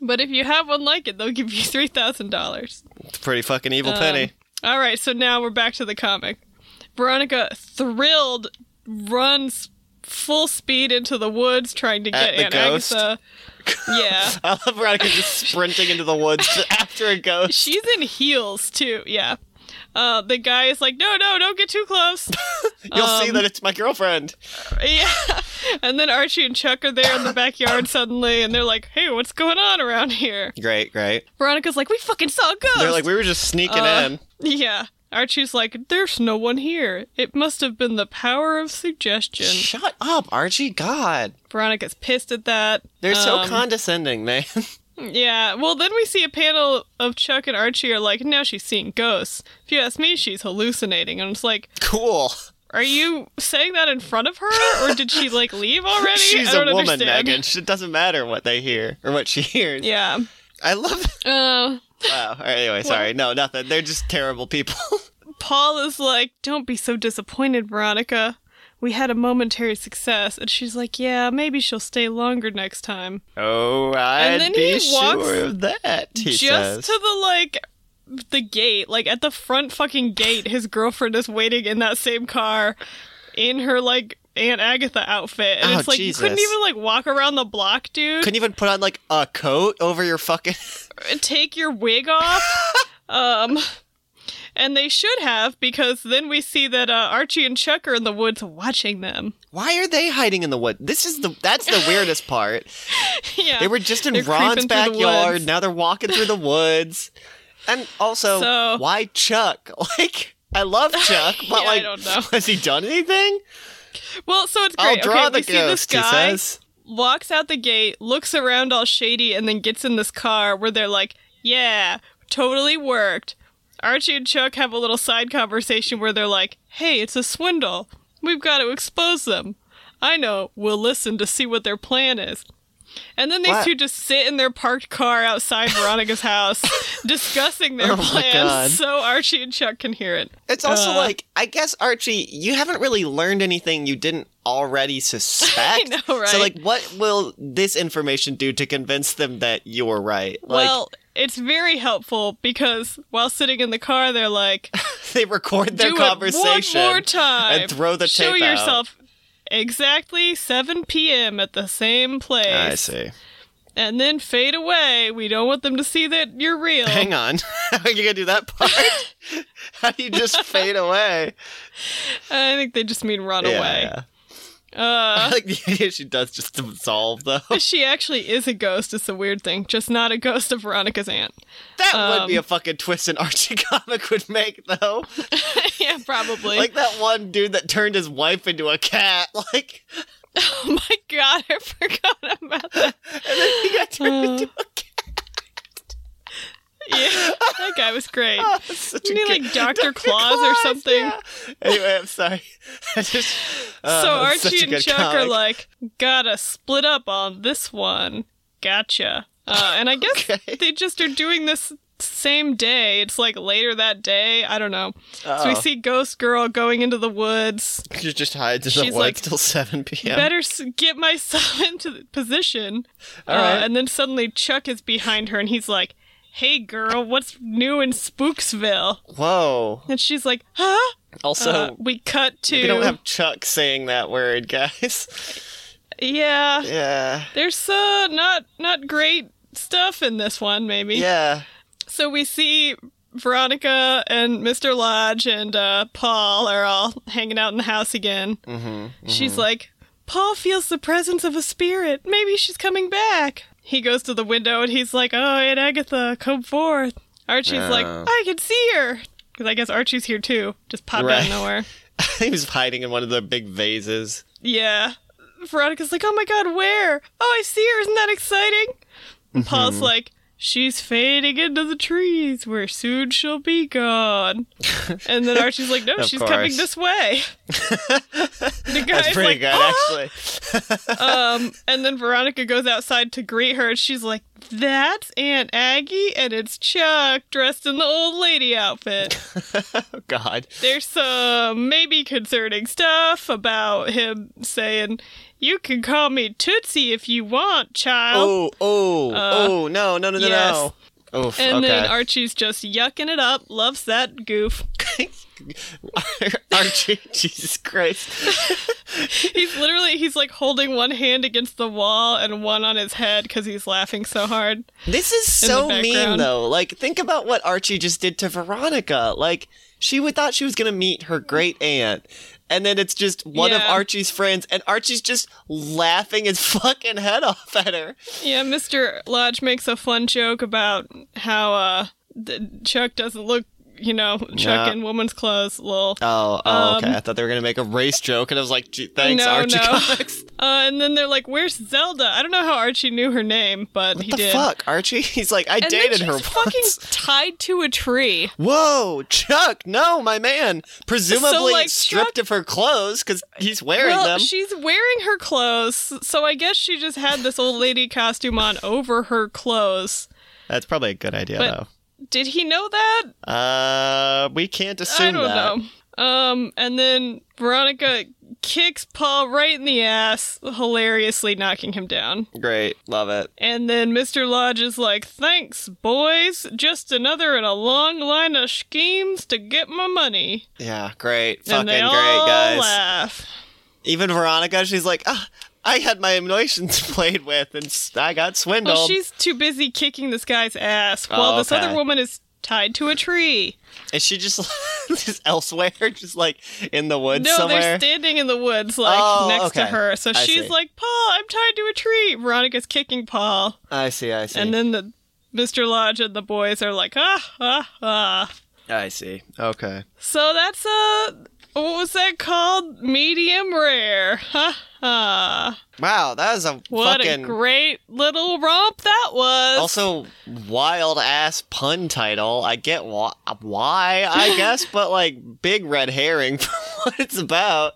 But if you have one like it, they'll give you three thousand dollars. It's a pretty fucking evil Um, penny. All right, so now we're back to the comic. Veronica, thrilled, runs full speed into the woods trying to get the Aunt? Agatha. [laughs] Yeah, I love Veronica just sprinting into the woods [laughs] after a ghost. she's in heels too. Yeah. Uh, the guy is like, no, no, don't get too close. [laughs] You'll see um, that it's my girlfriend. yeah. And then Archie and Chuck are there in the backyard suddenly, and they're like, hey, what's going on around here? Great, great. Veronica's like, we fucking saw a ghost. They're like, we were just sneaking Uh, in. Yeah. Archie's like, there's no one here. It must have been the power of suggestion. Shut up, Archie. God. Veronica's pissed at that. They're so Um, condescending, man. [laughs] Yeah, well, then we see a panel of Chuck and Archie are like, now she's seeing ghosts. If you ask me, she's hallucinating. And it's like, cool. are you saying that in front of her? Or did she, like, [laughs] leave already? She's a woman, understand. Megan. It doesn't matter what they hear or what she hears. Yeah. I love. Uh, Wow. Anyway, sorry. No, nothing. They're just terrible people. [laughs] Paul is like, don't be so disappointed, Veronica. We had a momentary success. And she's like, yeah, maybe she'll stay longer next time. oh, I'd And then be he walks sure of that. He just says. to the like the gate like at the front fucking gate his girlfriend is waiting in that same car in her like aunt agatha outfit and Oh, it's like you couldn't even like walk around the block dude Couldn't even put on like a coat over your fucking. [laughs] take your wig off [laughs] um and they should have because then we see that uh, archie and chuck are in the woods watching them Why are they hiding in the wood? This is the that's the weirdest [laughs] part. yeah They were just in Ron's backyard. Now they're walking through the woods. And also, So- why Chuck? Like, I love Chuck, but Yeah, like, has he done anything? Well so it's I'll great draw okay, the we see this guy walks out the gate, looks around all shady, and then gets in this car where they're like, yeah, totally worked. Archie and Chuck have a little side conversation where they're like, hey, it's a swindle. We've got to expose them. I know, we'll listen to see what their plan is. And then these What? two just sit in their parked car outside Veronica's house [laughs] discussing their Oh plans so Archie and Chuck can hear it. It's also Uh, like, I guess Archie, you haven't really learned anything you didn't already [laughs] suspect. know, right? So, like, what will this information do to convince them that you're right? Like, well, it's very helpful because while sitting in the car, they're like, [laughs] they record their "Do conversation one more time and throw the Show tape out. Exactly 7 p.m. at the same place, I see. and then fade away. We don't want them to see that you're real." Hang on. How [laughs] are you gonna do that part? [laughs] How do you just fade away? I think they just mean run Yeah, away. yeah. [laughs] I Uh, like the idea she does just dissolve though. [laughs] she actually is a ghost. It's a weird thing, just not a ghost of Veronica's aunt. That would be Um, a fucking twist an Archie [laughs] comic would make though. yeah, probably. like that one dude that turned his wife into a cat. Like oh my god, I forgot about that. and then he got turned Uh, into a. Yeah, that guy was great. Oh, it's such Isn't a he good- like Dr. Claus or something? yeah. Anyway, I'm sorry. [laughs] Just uh, so Archie and Chuck are like, gotta split up on this one. Gotcha. Uh, and I [laughs] guess Okay. they just are doing this same day. It's like later that day. I don't know. So we see Ghost Girl going into the woods. She just hides in the She's woods like, till 7 p.m. Better get myself [laughs] into the position. All Uh, right. and then suddenly Chuck is behind her and he's like, hey girl, what's new in Spooksville? Whoa. And she's like, huh? Also, Uh, we cut to. we don't have Chuck saying that word, guys. yeah. yeah. There's uh not not great stuff in this one, maybe. Yeah. So we see Veronica and Mr. Lodge and uh, Paul are all hanging out in the house again. Mm-hmm. She's like, Paul feels the presence of a spirit. Maybe she's coming back. He goes to the window and he's like, Oh, Aunt Agatha, come forth. Archie's like, Oh. I can see her. Because I guess Archie's here too. Just popped out of nowhere. [laughs] he was hiding in one of the big vases. Yeah. Veronica's like, oh my god, where? Oh, I see her. Isn't that exciting? And Mm-hmm. Paul's like, she's fading into the trees where soon she'll be gone. and then Archie's like, no, [laughs] she's coming this way. [laughs] the guy's That's pretty like, good, "Ah!" actually. [laughs] um, and then Veronica goes outside to greet her, and she's like, "That's Aunt Aggie, and it's Chuck dressed in the old lady outfit." oh, God. There's some maybe concerning stuff about him saying, "You can call me Tootsie if you want, child." Oh, oh, Uh, oh, no, no, no, no, yes. no. Oof, and okay. then Archie's just yucking it up, loves that goof. [laughs] Archie, Jesus Christ. [laughs] He's literally he's like holding one hand against the wall and one on his head because he's laughing so hard. This is so mean, though. Like, think about what Archie just did to Veronica. Like, she would thought she was gonna meet her great aunt, and then it's just one of Archie's friends, and Archie's just laughing his [laughs] fucking head off at her. Yeah, Mr. Lodge makes a fun joke about how uh Chuck doesn't look, you know, Chuck in woman's clothes. Lol. Oh, oh, okay. Um, I thought they were gonna make a race joke, and I was like, "Gee, "Thanks, no, Archie no. Comics." [laughs] Uh, and then they're like, "Where's Zelda?" I don't know how Archie knew her name, but What he the did. fuck, Archie? [laughs] He's like, "I And dated her she's fucking [laughs] tied to a tree. Whoa, Chuck! No, my man. Presumably like, stripped Chuck- of her clothes because he's wearing well, them. she's wearing her clothes, so I guess she just had this old lady costume on over her clothes. That's probably a good idea, But- Did he know that? Uh, we can't assume I don't that. know. Um, and then Veronica kicks Paul right in the ass, hilariously knocking him down. Great, love it. And then Mr. Lodge is like, Thanks, boys. Just another in a long line of schemes to get my money. Yeah, great, fucking and they great, all guys. laugh. Even Veronica, she's like, ah, I had my emotions [laughs] played with, and I got swindled. Well, she's too busy kicking this guy's ass Oh, while this okay. other woman is tied to a tree. Is she just [laughs] just elsewhere, just like in the woods No, somewhere? they're standing in the woods, like Oh, next to her. So I she's see. like, Paul, I'm tied to a tree. Veronica's kicking Paul. I see, I see. And then the Mr. Lodge and the boys are like, ah, ah, ah. I see. Okay. So that's uh what was that called? Medium rare. Ha ha. Wow, that was a What fucking a great little romp that was. also wild ass pun title. I get why, why I [laughs] guess, but like big red herring [laughs] for what it's about.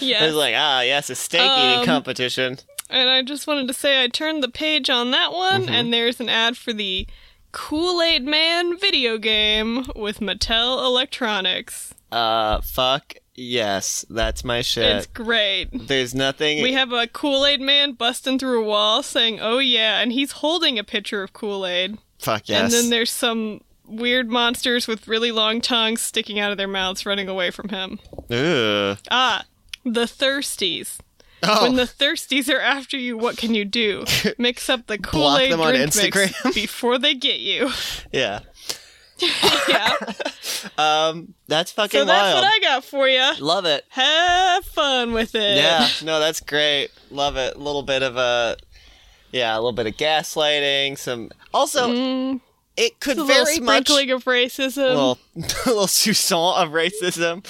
yes. It's like ah yes, a steak Um, eating competition. and I just wanted to say I turned the page on that one Mm-hmm. and there's an ad for the Kool-Aid Man video game with Mattel Electronics. Uh, fuck yes, that's my shit. It's great. There's nothing. We have a Kool Aid man busting through a wall saying, Oh, yeah, and he's holding a pitcher of Kool Aid. Fuck yes. And then there's some weird monsters with really long tongues sticking out of their mouths running away from him. Ugh. Ah, the thirsties. Oh, When the thirsties are after you, what can you do? [laughs] Mix up the Kool-Aid them on drink Instagram? mix [laughs] before they get you. yeah. [laughs] yeah. [laughs] Um, that's fucking So that's wild. what I got for you. Love it. Have fun with it. Yeah, no, that's great. Love it. A little bit of a, yeah, a little bit of gaslighting. Some also, Mm, it could a little very much sprinkling of racism. a little, a [laughs] little soupçon of racism.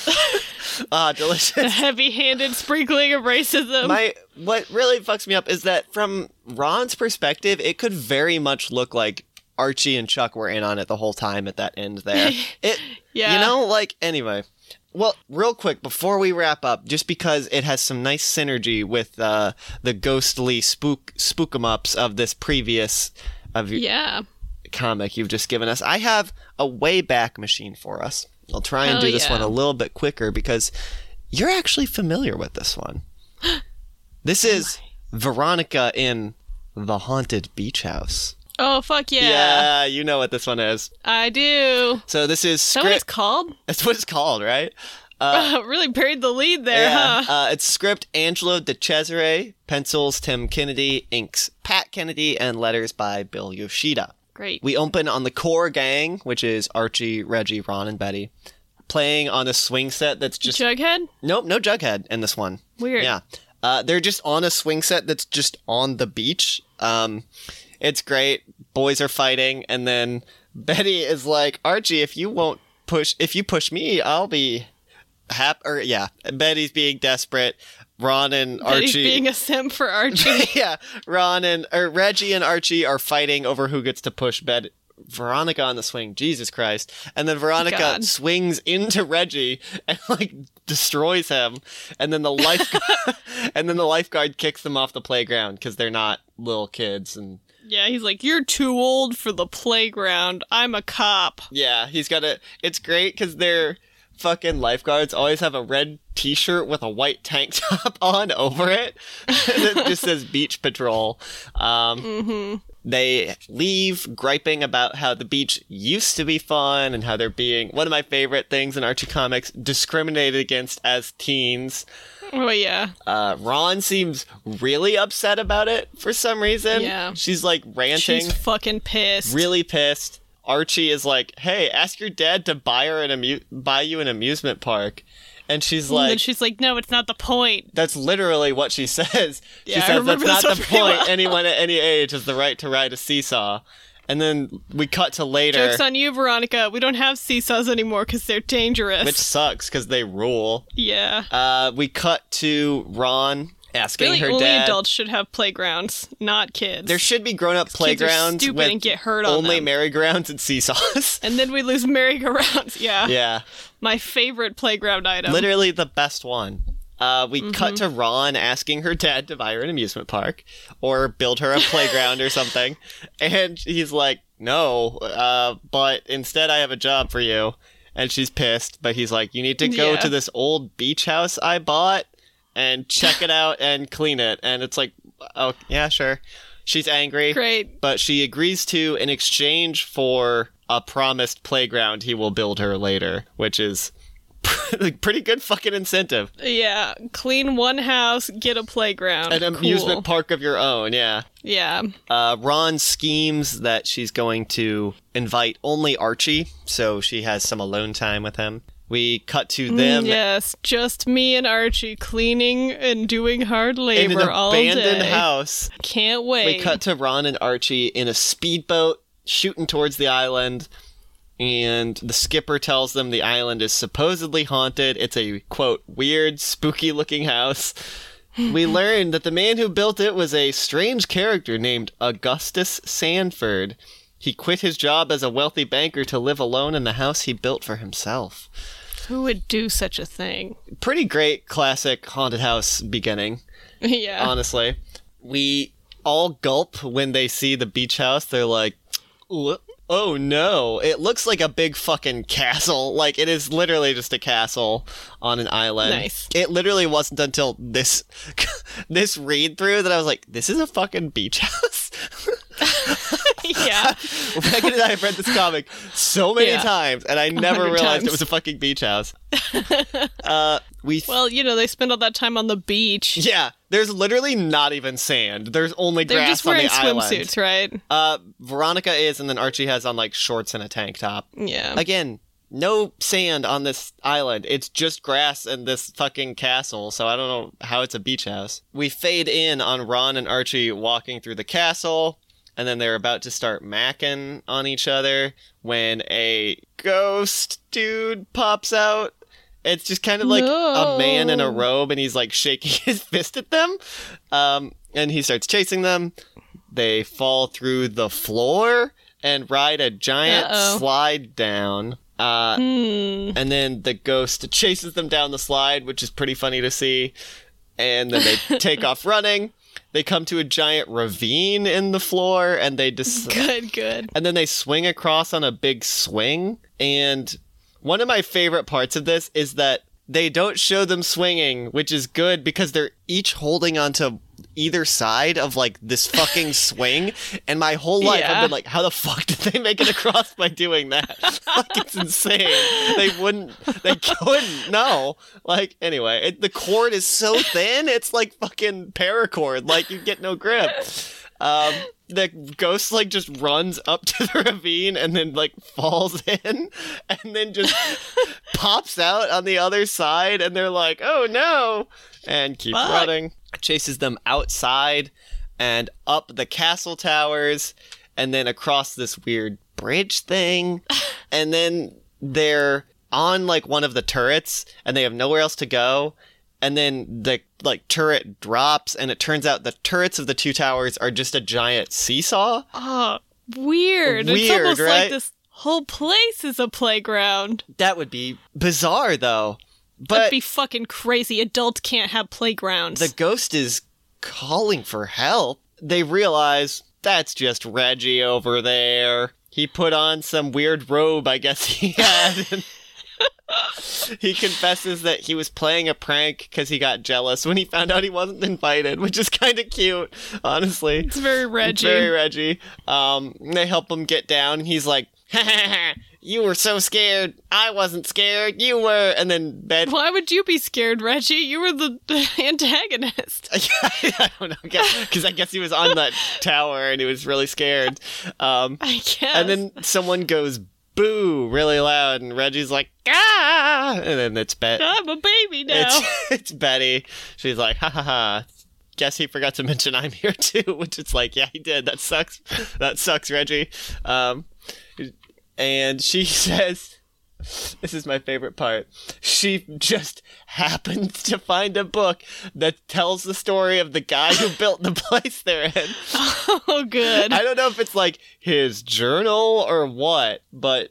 ah, a delicious. heavy-handed sprinkling of racism. My what really fucks me up is that from Ron's perspective, it could very much look like Archie and Chuck were in on it the whole time at that end there. [laughs] It, yeah. you know, like anyway. Well, real quick before we wrap up, just because it has some nice synergy with uh, the ghostly spook spook 'em ups of this previous of Yeah. comic you've just given us, I have a way back machine for us. I'll try and Hell do this yeah. one a little bit quicker because you're actually familiar with this one. [gasps] This is Veronica in The Haunted Beach House. Oh fuck yeah. Yeah, you know what this one is. I do. So this is Is that what it's called? [laughs] That's what it's called, right? [laughs] Uh, really buried the lead there, yeah. huh? Uh, it's script Angelo DeCesare, pencils Tim Kennedy, inks Pat Kennedy, and letters by Bill Yoshida. Great. We open on the core gang, which is Archie, Reggie, Ron, and Betty, playing on a swing set that's just Jughead? nope, no Jughead in this one. Weird. Yeah, uh, they're just on a swing set that's just on the beach. Um, it's great. Boys are fighting, and then Betty is like, Archie, if you won't push, if you push me, I'll be happy. Or yeah, Betty's being desperate. Ron and Betty's Archie being a simp for Archie. [laughs] yeah, Ron and or Reggie and Archie are fighting over who gets to push bed. Veronica on the swing, Jesus Christ! And then Veronica God. swings into Reggie and like destroys him. And then the life [laughs] [laughs] and then the lifeguard kicks them off the playground because they're not little kids. And yeah, he's like, You're too old for the playground. I'm a cop. yeah, he's got a. It's great because they're fucking lifeguards always have a red t-shirt with a white tank [laughs] top on over it [laughs] that just says beach patrol um, Mm-hmm. They leave griping about how the beach used to be fun and how they're being one of my favorite things in Archie comics discriminated against as teens. Oh yeah. Uh, Ron seems really upset about it for some reason. Yeah. she's like ranting, She's fucking pissed. really pissed. Archie is like, "Hey, ask your dad to buy her an amu- buy you an amusement park," and she's and like, she's like, No, it's not the point. That's literally what she [laughs] says. She Yeah, says that's not the point. well. Anyone at any age has the right to ride a seesaw. And then we cut to later, Joke's on you, Veronica. We don't have seesaws anymore because they're dangerous. which sucks because they rule. yeah. Uh, we cut to Ron asking Really, her only dad. adults should have playgrounds, not kids. There should be grown-up playgrounds stupid with and get hurt on only them. merry-go-rounds and seesaws. [laughs] and then we lose merry-go-rounds. [laughs] Yeah. yeah, My favorite playground item. literally the best one. Uh, we cut Mm-hmm. to Ron asking her dad to buy her an amusement park or build her a [laughs] playground or something. And he's like, no, uh, but instead I have a job for you. And she's pissed, but he's like, you need to go Yeah. to this old beach house I bought and check it out and clean it. And it's like, oh, yeah, sure. She's angry Great. but she agrees to in exchange for a promised playground he will build her later, which is [laughs] pretty good fucking incentive. Yeah. Clean one house, get a playground. An Cool. amusement park of your own, yeah. Yeah. Uh, Ron schemes that she's going to invite only Archie, so she has some alone time with him. We cut to them Mm, yes. Just me and Archie cleaning and doing hard in labor an all abandoned day. house. Can't wait. We cut to Ron and Archie in a speedboat shooting towards the island. And the skipper tells them the island is supposedly haunted. It's a, quote, weird, spooky looking house. we [laughs] learn that the man who built it was a strange character named Augustus Sanford. He quit his job as a wealthy banker to live alone in the house he built for himself. Who would do such a thing? Pretty great classic haunted house beginning. [laughs] yeah. honestly. We all gulp when they see the beach house. They're like, oh no, it looks like a big fucking castle. Like, it is literally just a castle on an island. Nice. It literally wasn't until this, [laughs] this read through that I was like, this is a fucking beach house. [laughs] [laughs] yeah. [laughs] Megan and I have read this comic so many Yeah. times, and I never realized it was a fucking beach house. [laughs] uh, we Well, you know, they spend all that time on the beach. yeah. There's literally not even sand. There's only They're grass just on wearing the island. swimsuits, right? Uh, Veronica is, and then Archie has on like shorts and a tank top. Yeah. Again, no sand on this island. It's just grass and this fucking castle. So I don't know how it's a beach house. We fade in on Ron and Archie walking through the castle, and then they're about to start macking on each other when a ghost dude pops out. It's just kind of like a man in a robe, and he's like shaking [laughs] his fist at them. Um, and he starts chasing them. They fall through the floor and ride a giant Uh-oh. slide down. Uh, Hmm. and then the ghost chases them down the slide, which is pretty funny to see. And then they [laughs] take off running. They come to a giant ravine in the floor, and they just [laughs] Good, good. and then they swing across on a big swing. And one of my favorite parts of this is that they don't show them swinging, which is good because they're each holding onto either side of like this fucking [laughs] swing. And my whole life Yeah. I've been like, how the fuck did they make it across by doing that? [laughs] like it's insane. They wouldn't, they couldn't. No. Like anyway, it, the cord is so thin, it's like fucking paracord. Like you get no grip. Um, the ghost like just runs up to the ravine and then like falls in and then just [laughs] pops out on the other side and they're like, "Oh no!" and keep Fuck. running. Chases them outside and up the castle towers and then across this weird bridge thing [laughs] and then they're on like one of the turrets and they have nowhere else to go and then the like turret drops and it turns out the turrets of the two towers are just a giant seesaw Oh, weird. it's Weird, almost right? like this whole place is a playground. that would be bizarre though That'd but be fucking crazy. Adults can't have playgrounds. the ghost is calling for help they realize that's just reggie over there he put on some weird robe i guess he [laughs] had he confesses that he was playing a prank because he got jealous when he found out he wasn't invited which is kind of cute honestly it's very Reggie. It's Very Reggie. Um, they help him get down. and He's like, [laughs] ha, ha, ha, "You were so scared. I wasn't scared. You were." And then Ben. Why would you be scared, Reggie? You were the [laughs] antagonist. [laughs] I don't know, because I guess he was on that tower and he was really scared. Um, [laughs] I guess. and then someone goes boo really loud, and Reggie's like, "Ah!" And then it's Betty I'm a baby now. It's it's Betty. She's like, "Ha ha ha." Guess he forgot to mention I'm here too, which is like, yeah, he did. That sucks. That sucks, Reggie. Um, and she [laughs] says, "This is my favorite part." She just happens to find a book that tells the story of the guy who built the [laughs] place they're in. [laughs] oh, good. I don't know if it's like his journal or what, but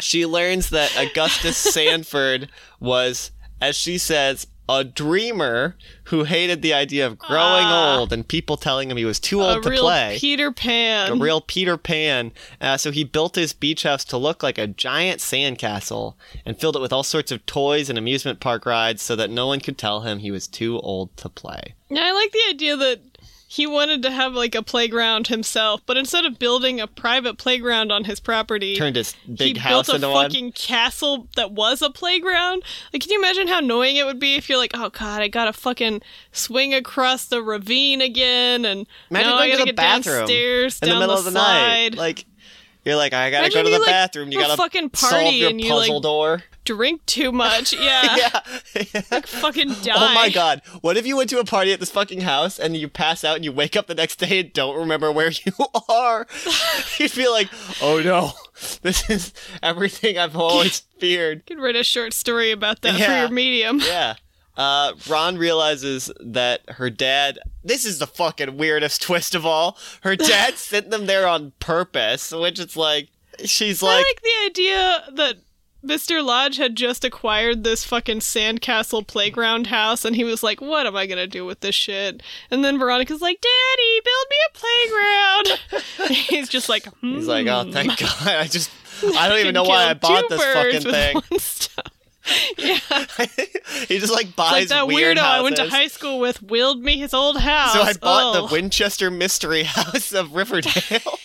she learns that Augustus Sanford was, as she says, a dreamer who hated the idea of growing Ah. old and people telling him he was too old to real play. Peter Pan. a real Peter Pan. Uh, so he built his beach house to look like a giant sandcastle and filled it with all sorts of toys and amusement park rides so that no one could tell him he was too old to play. Yeah, I like the idea that he wanted to have like a playground himself, but instead of building a private playground on his property, Turned his he big house built a into one. fucking castle that was a playground. Like, can you imagine how annoying it would be if you're like, oh god, I gotta fucking swing across the ravine again, and Imagine now I to gotta the get bathroom downstairs in the middle the of the slide, night. Like you're like, I gotta Imagine go to the like, bathroom. You gotta fucking solve party your and you, puzzle like, door. Drink too much. [laughs] Yeah, yeah. [laughs] like fucking die. [laughs] Oh my god. What if you went to a party at this fucking house and you pass out and you wake up the next day and don't remember where you are? You'd feel like, oh no, this is everything I've always feared. Could write a short story about that for your medium. Yeah. Uh, Ron realizes that her dad. This is the fucking weirdest twist of all. Her dad sent them there on purpose, which it's like, she's like, I like the idea that Mr. Lodge had just acquired this fucking sandcastle playground house, and he was like, "What am I gonna do with this shit?" And then Veronica's like, "Daddy, build me a playground." [laughs] He's just like, he's like, oh, "Hmm." thank God. I just, [laughs] I don't even know why I bought this fucking thing. [laughs] yeah, he just like buys like that weird weirdo houses. I went to high school with willed me his old house. So I bought Oh. the Winchester Mystery House of Riverdale.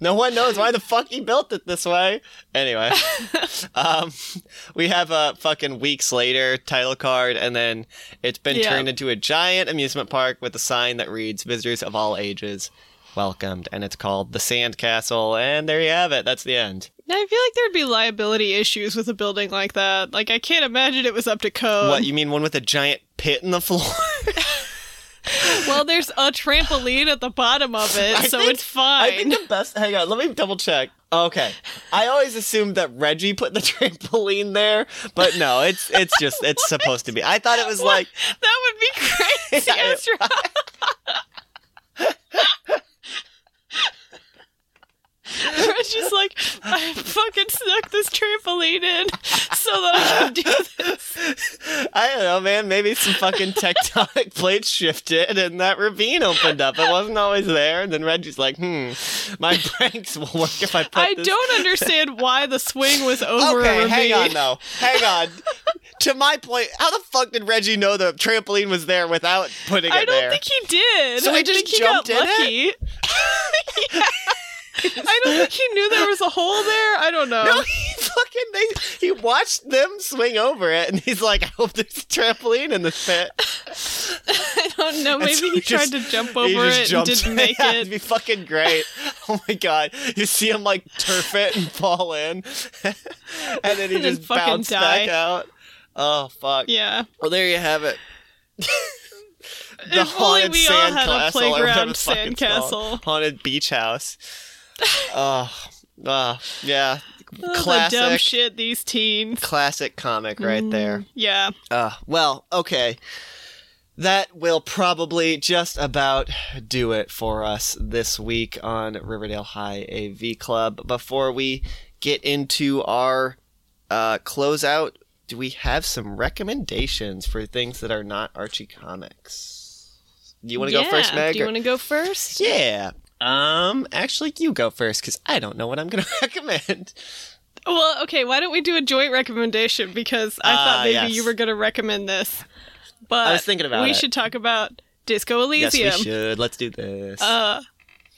No one knows why the fuck he built it this way. Anyway, [laughs] um, we have a fucking weeks later title card, and then it's been Yeah. turned into a giant amusement park with a sign that reads "Visitors of all ages welcomed," and it's called the Sandcastle. And there you have it. That's the end. I feel like there'd be liability issues with a building like that. Like I can't imagine it was up to code. what you mean? One with a giant pit in the floor? [laughs] [laughs] well, there's a trampoline at the bottom of it, I so think- it's fine. I think the best. Hang on, let me double check. Okay, I always assumed that Reggie put the [laughs] trampoline there, but no, it's it's just it's supposed to be. I thought it was like that would be crazy. [laughs] Yeah, Ezra. Reggie's like, I fucking snuck this trampoline in so that I can do this. I don't know, man. Maybe some fucking tectonic [laughs] plates shifted and that ravine opened up. It wasn't always there. And then Reggie's like, hmm, my [laughs] pranks will work if I put it. I this. don't understand why the swing was [laughs] over a Okay, ravine. hang on though. Hang on. to my point, how the fuck did Reggie know the trampoline was there without putting it there? I don't there? think he did. So he I just think he jumped in it? Yeah. I don't think he knew there was a hole there. I don't know. No, he fucking they, he watched them swing over it, and he's like, "I hope there's a trampoline in this pit." [laughs] I don't know. Maybe so he, he tried to jump over it and didn't [laughs] make yeah, it. It'd be fucking great. Oh my god, you see him like turf it and fall in, [laughs] and then he And then just fucking bounced back out. Oh fuck. Yeah. Well, there you have it. the If only haunted we all had a sandcastle, or whatever playground the sandcastle. haunted beach house. Oh, oh, yeah, Oh, the dumb classic, shit these teens. classic comic right there. Yeah. Uh, well, okay. That will probably just about do it for us this week on Riverdale High AV Club. Before we get into our uh, closeout, do we have some recommendations for things that are not Archie comics? Do you want to yeah. go first, Meg? Do you want to go first? yeah. Um, actually, you go first because I don't know what I'm going [laughs] to recommend. Well, okay. Why don't we do a joint recommendation? Because I Ah, thought maybe yes. you were going to recommend this. But I was thinking about we it. should talk about Disco Elysium. Yes, we should. Let's do this. Uh,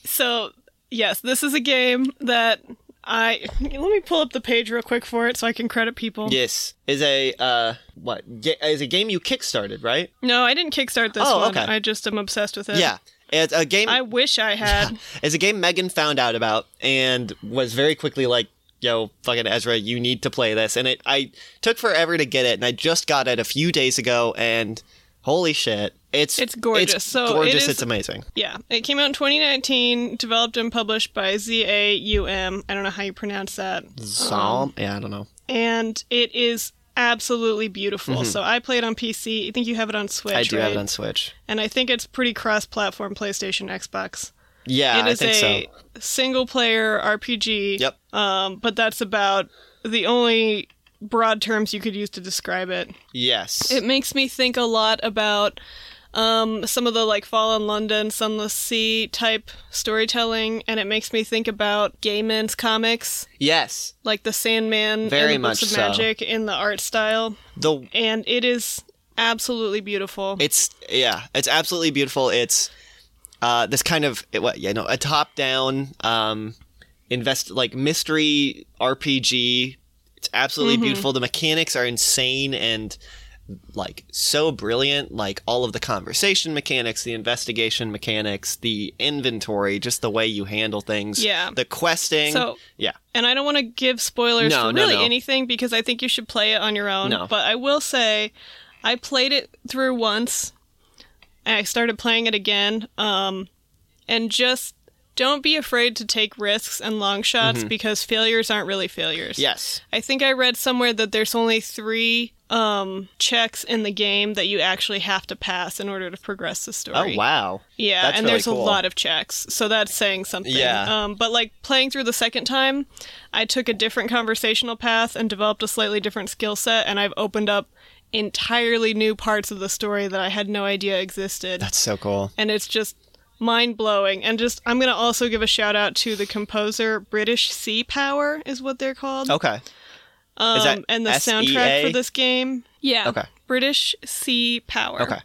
so yes, this is a game that I let me pull up the page real quick for it so I can credit people. Yes, is a uh what is a game you kickstarted, right? No, I didn't kickstart this Oh, one. okay. I just am obsessed with it. Yeah, it's a game. I wish I had. [laughs] It's a game Megan found out about and was very quickly like, "Yo, fucking Ezra, you need to play this." And it, I took forever to get it, and I just got it a few days ago, and holy shit, it's It's gorgeous. It's So gorgeous. is- it's amazing. Yeah, it came out in 2019, developed and published by ZAUM. I don't know how you pronounce that. Zom? Um, yeah, I don't know. And it is absolutely beautiful. So I play it on PC. I think you have it on Switch, Mm-hmm. I do right? have it on Switch. And I think it's pretty cross-platform PlayStation, Xbox. Yeah, It I is think a so. single-player RPG. Yep. Um, but that's about the only broad terms you could use to describe it. Yes. It makes me think a lot about um, some of the like Fallen London, Sunless Sea type storytelling, and it makes me think about Gaiman's comics, yes. like the Sandman Very and the Books much of so. Magic in the art style, The and it is absolutely beautiful. It's yeah, it's absolutely beautiful. It's uh, this kind of it, what you know a top down um, invest like mystery RPG. It's absolutely Mm-hmm. beautiful. The mechanics are insane and like so brilliant. Like all of the conversation mechanics, the investigation mechanics, the inventory, just the way you handle things. Yeah. the questing. So- yeah, and I don't want to give spoilers No, for no, really no. anything because I think you should play it on your own. No. But I will say, I played it through once. And I started playing it again. Um, and just don't be afraid to take risks and long shots because failures aren't really failures. Mm-hmm. yes, I think I read somewhere that there's only three um, checks in the game that you actually have to pass in order to progress the story. oh wow, Yeah, That's and really there's cool. a lot of checks, so that's saying something. Yeah. Um, but like playing through the second time, I took a different conversational path and developed a slightly different skill set, and I've opened up entirely new parts of the story that I had no idea existed. that's so cool. and it's just mind blowing. And just I'm gonna also give a shout out to the composer British Sea Power is what they're called. Okay, Um, is that and the SEA? soundtrack for this game. Yeah. Okay. British Sea Power. okay,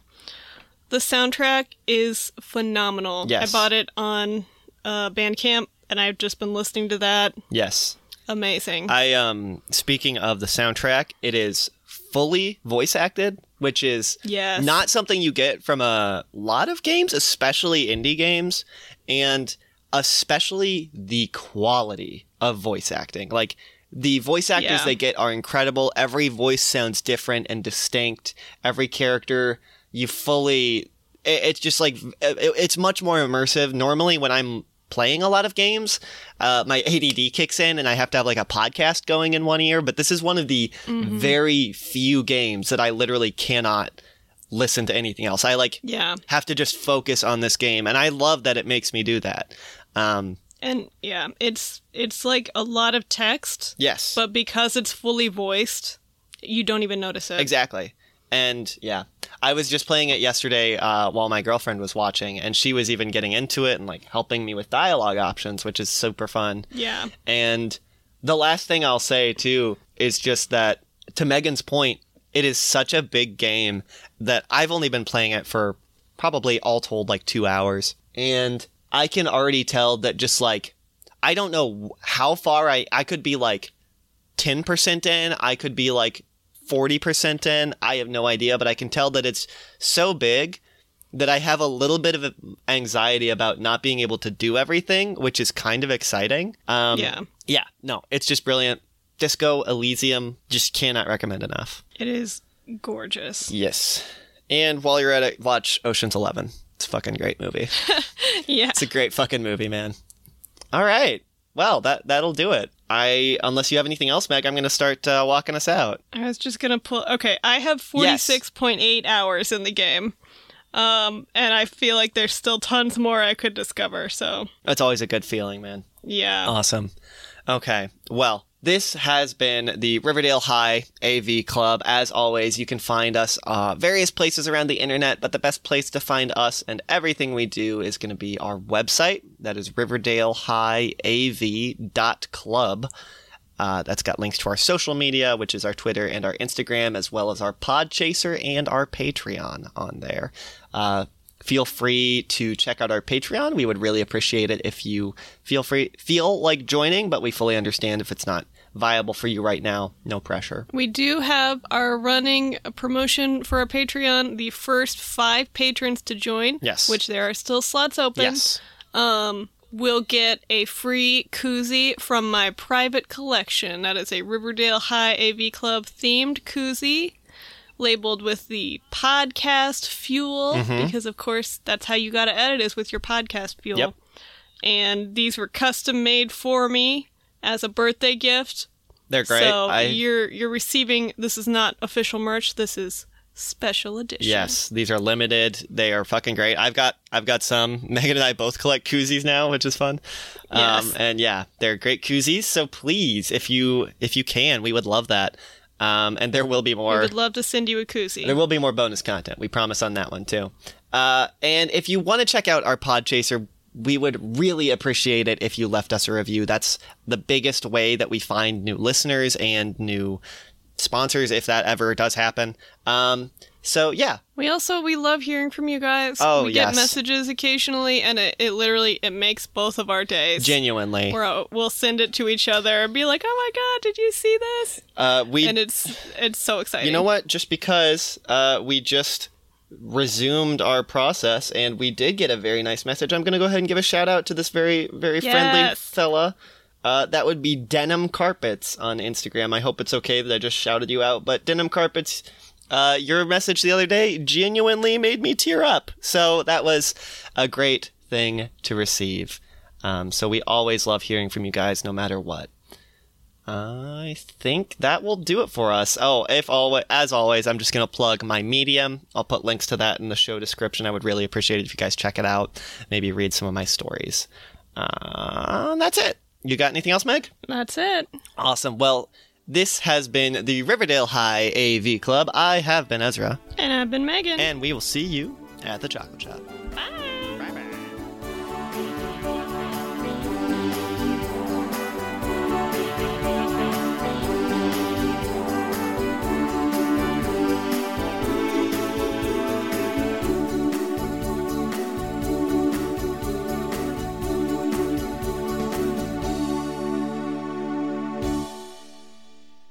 The soundtrack is phenomenal. Yes. I bought it on uh, Bandcamp and I've just been listening to that. Yes. Amazing. I um speaking of the soundtrack, it is fully voice acted, which is Yes. not something you get from a lot of games, especially indie games, and especially the quality of voice acting. Like the voice actors Yeah. they get are incredible. Every voice sounds different and distinct. Every character you fully it- it's just like it- it's much more immersive. Normally when I'm playing a lot of games, uh, my ADD kicks in and I have to have like a podcast going in one ear. But this is one of the very few games that I literally cannot listen to anything else. I like yeah. have to just focus on this game, and I love that it makes me do that. Um, And yeah, it's it's like a lot of text, yes, but because it's fully voiced, you don't even notice it. exactly. And yeah, I was just playing it yesterday uh, while my girlfriend was watching, and she was even getting into it and like helping me with dialogue options, which is super fun. Yeah. And the last thing I'll say too is just that to Megan's point, it is such a big game that I've only been playing it for probably all told like two hours. And I can already tell that just like, I don't know how far I, I could be like 10% in, I could be like 40% in. I have no idea, but I can tell that it's so big that I have a little bit of anxiety about not being able to do everything, which is kind of exciting. Um, Yeah. Yeah. No, it's just brilliant. Disco Elysium, just cannot recommend enough. It is gorgeous. Yes. And while you're at it, watch Ocean's Eleven. It's a fucking great movie. [laughs] Yeah. It's a great fucking movie, man. All right. Well, that that'll do it. I unless you have anything else, Meg, I'm going to start uh, walking us out. I was just gonna pull. Okay, I have Yes. 46.8 hours in the game. Um, and I feel like there's still tons more I could discover. So, That's always a good feeling, man. yeah. Awesome. Okay. Well, this has been the Riverdale High AV Club. As always, you can find us uh, various places around the internet, but the best place to find us and everything we do is going to be our website. That is riverdalehighAV.club. Uh, that's got links to our social media, which is our Twitter and our Instagram, as well as our Podchaser and our Patreon on there. Uh, feel free to check out our Patreon. We would really appreciate it if you feel free feel like joining, but we fully understand if it's not viable for you right now. No pressure. We do have our running promotion for our Patreon. The first five patrons to join, Yes. which there are still slots open, Yes. um, will get a free koozie from my private collection. That is a Riverdale High AV Club themed koozie labeled with the podcast fuel Mm-hmm. because of course that's how you got to edit is with your podcast fuel. Yep. And these were custom made for me as a birthday gift. They're great. So I, you're you're receiving this is not official merch. This is special edition. Yes, these are limited. They are fucking great. I've got I've got some. [laughs] Megan and I both collect koozies now, which is fun. Yes. Um, and yeah, they're great koozies. So please, if you if you can, we would love that. Um, and there will be more. We would love to send you a koozie. There will be more bonus content. We promise on that one too. Uh, and if you want to check out our Podchaser, we would really appreciate it if you left us a review. That's the biggest way that we find new listeners and new sponsors, if that ever does happen. Um, so yeah, We also we love hearing from you guys. Oh, we yes. get messages occasionally, and it, it literally it makes both of our days. genuinely, Where uh, we'll send it to each other and be like, "Oh my god, did you see this?" uh, we And it's it's so exciting. You know what? Just because uh, we just resumed our process and we did get a very nice message, I'm going to go ahead and give a shout out to this very, very friendly fella. Uh, that would be Denim Carpets on Instagram. I hope it's okay that I just shouted you out, but Denim Carpets, uh, your message the other day genuinely made me tear up. So that was a great thing to receive. Um, so we always love hearing from you guys, no matter what. I think that will do it for us. Oh, if always, as always, I'm just gonna plug my Medium. I'll put links to that in the show description. I would really appreciate it if you guys check it out. Maybe read some of my stories. Uh, that's it. You got anything else, Meg? That's it. Awesome. Well, this has been the Riverdale High AV Club. I have been Ezra, And I've been Megan. and we will see you at the chocolate shop.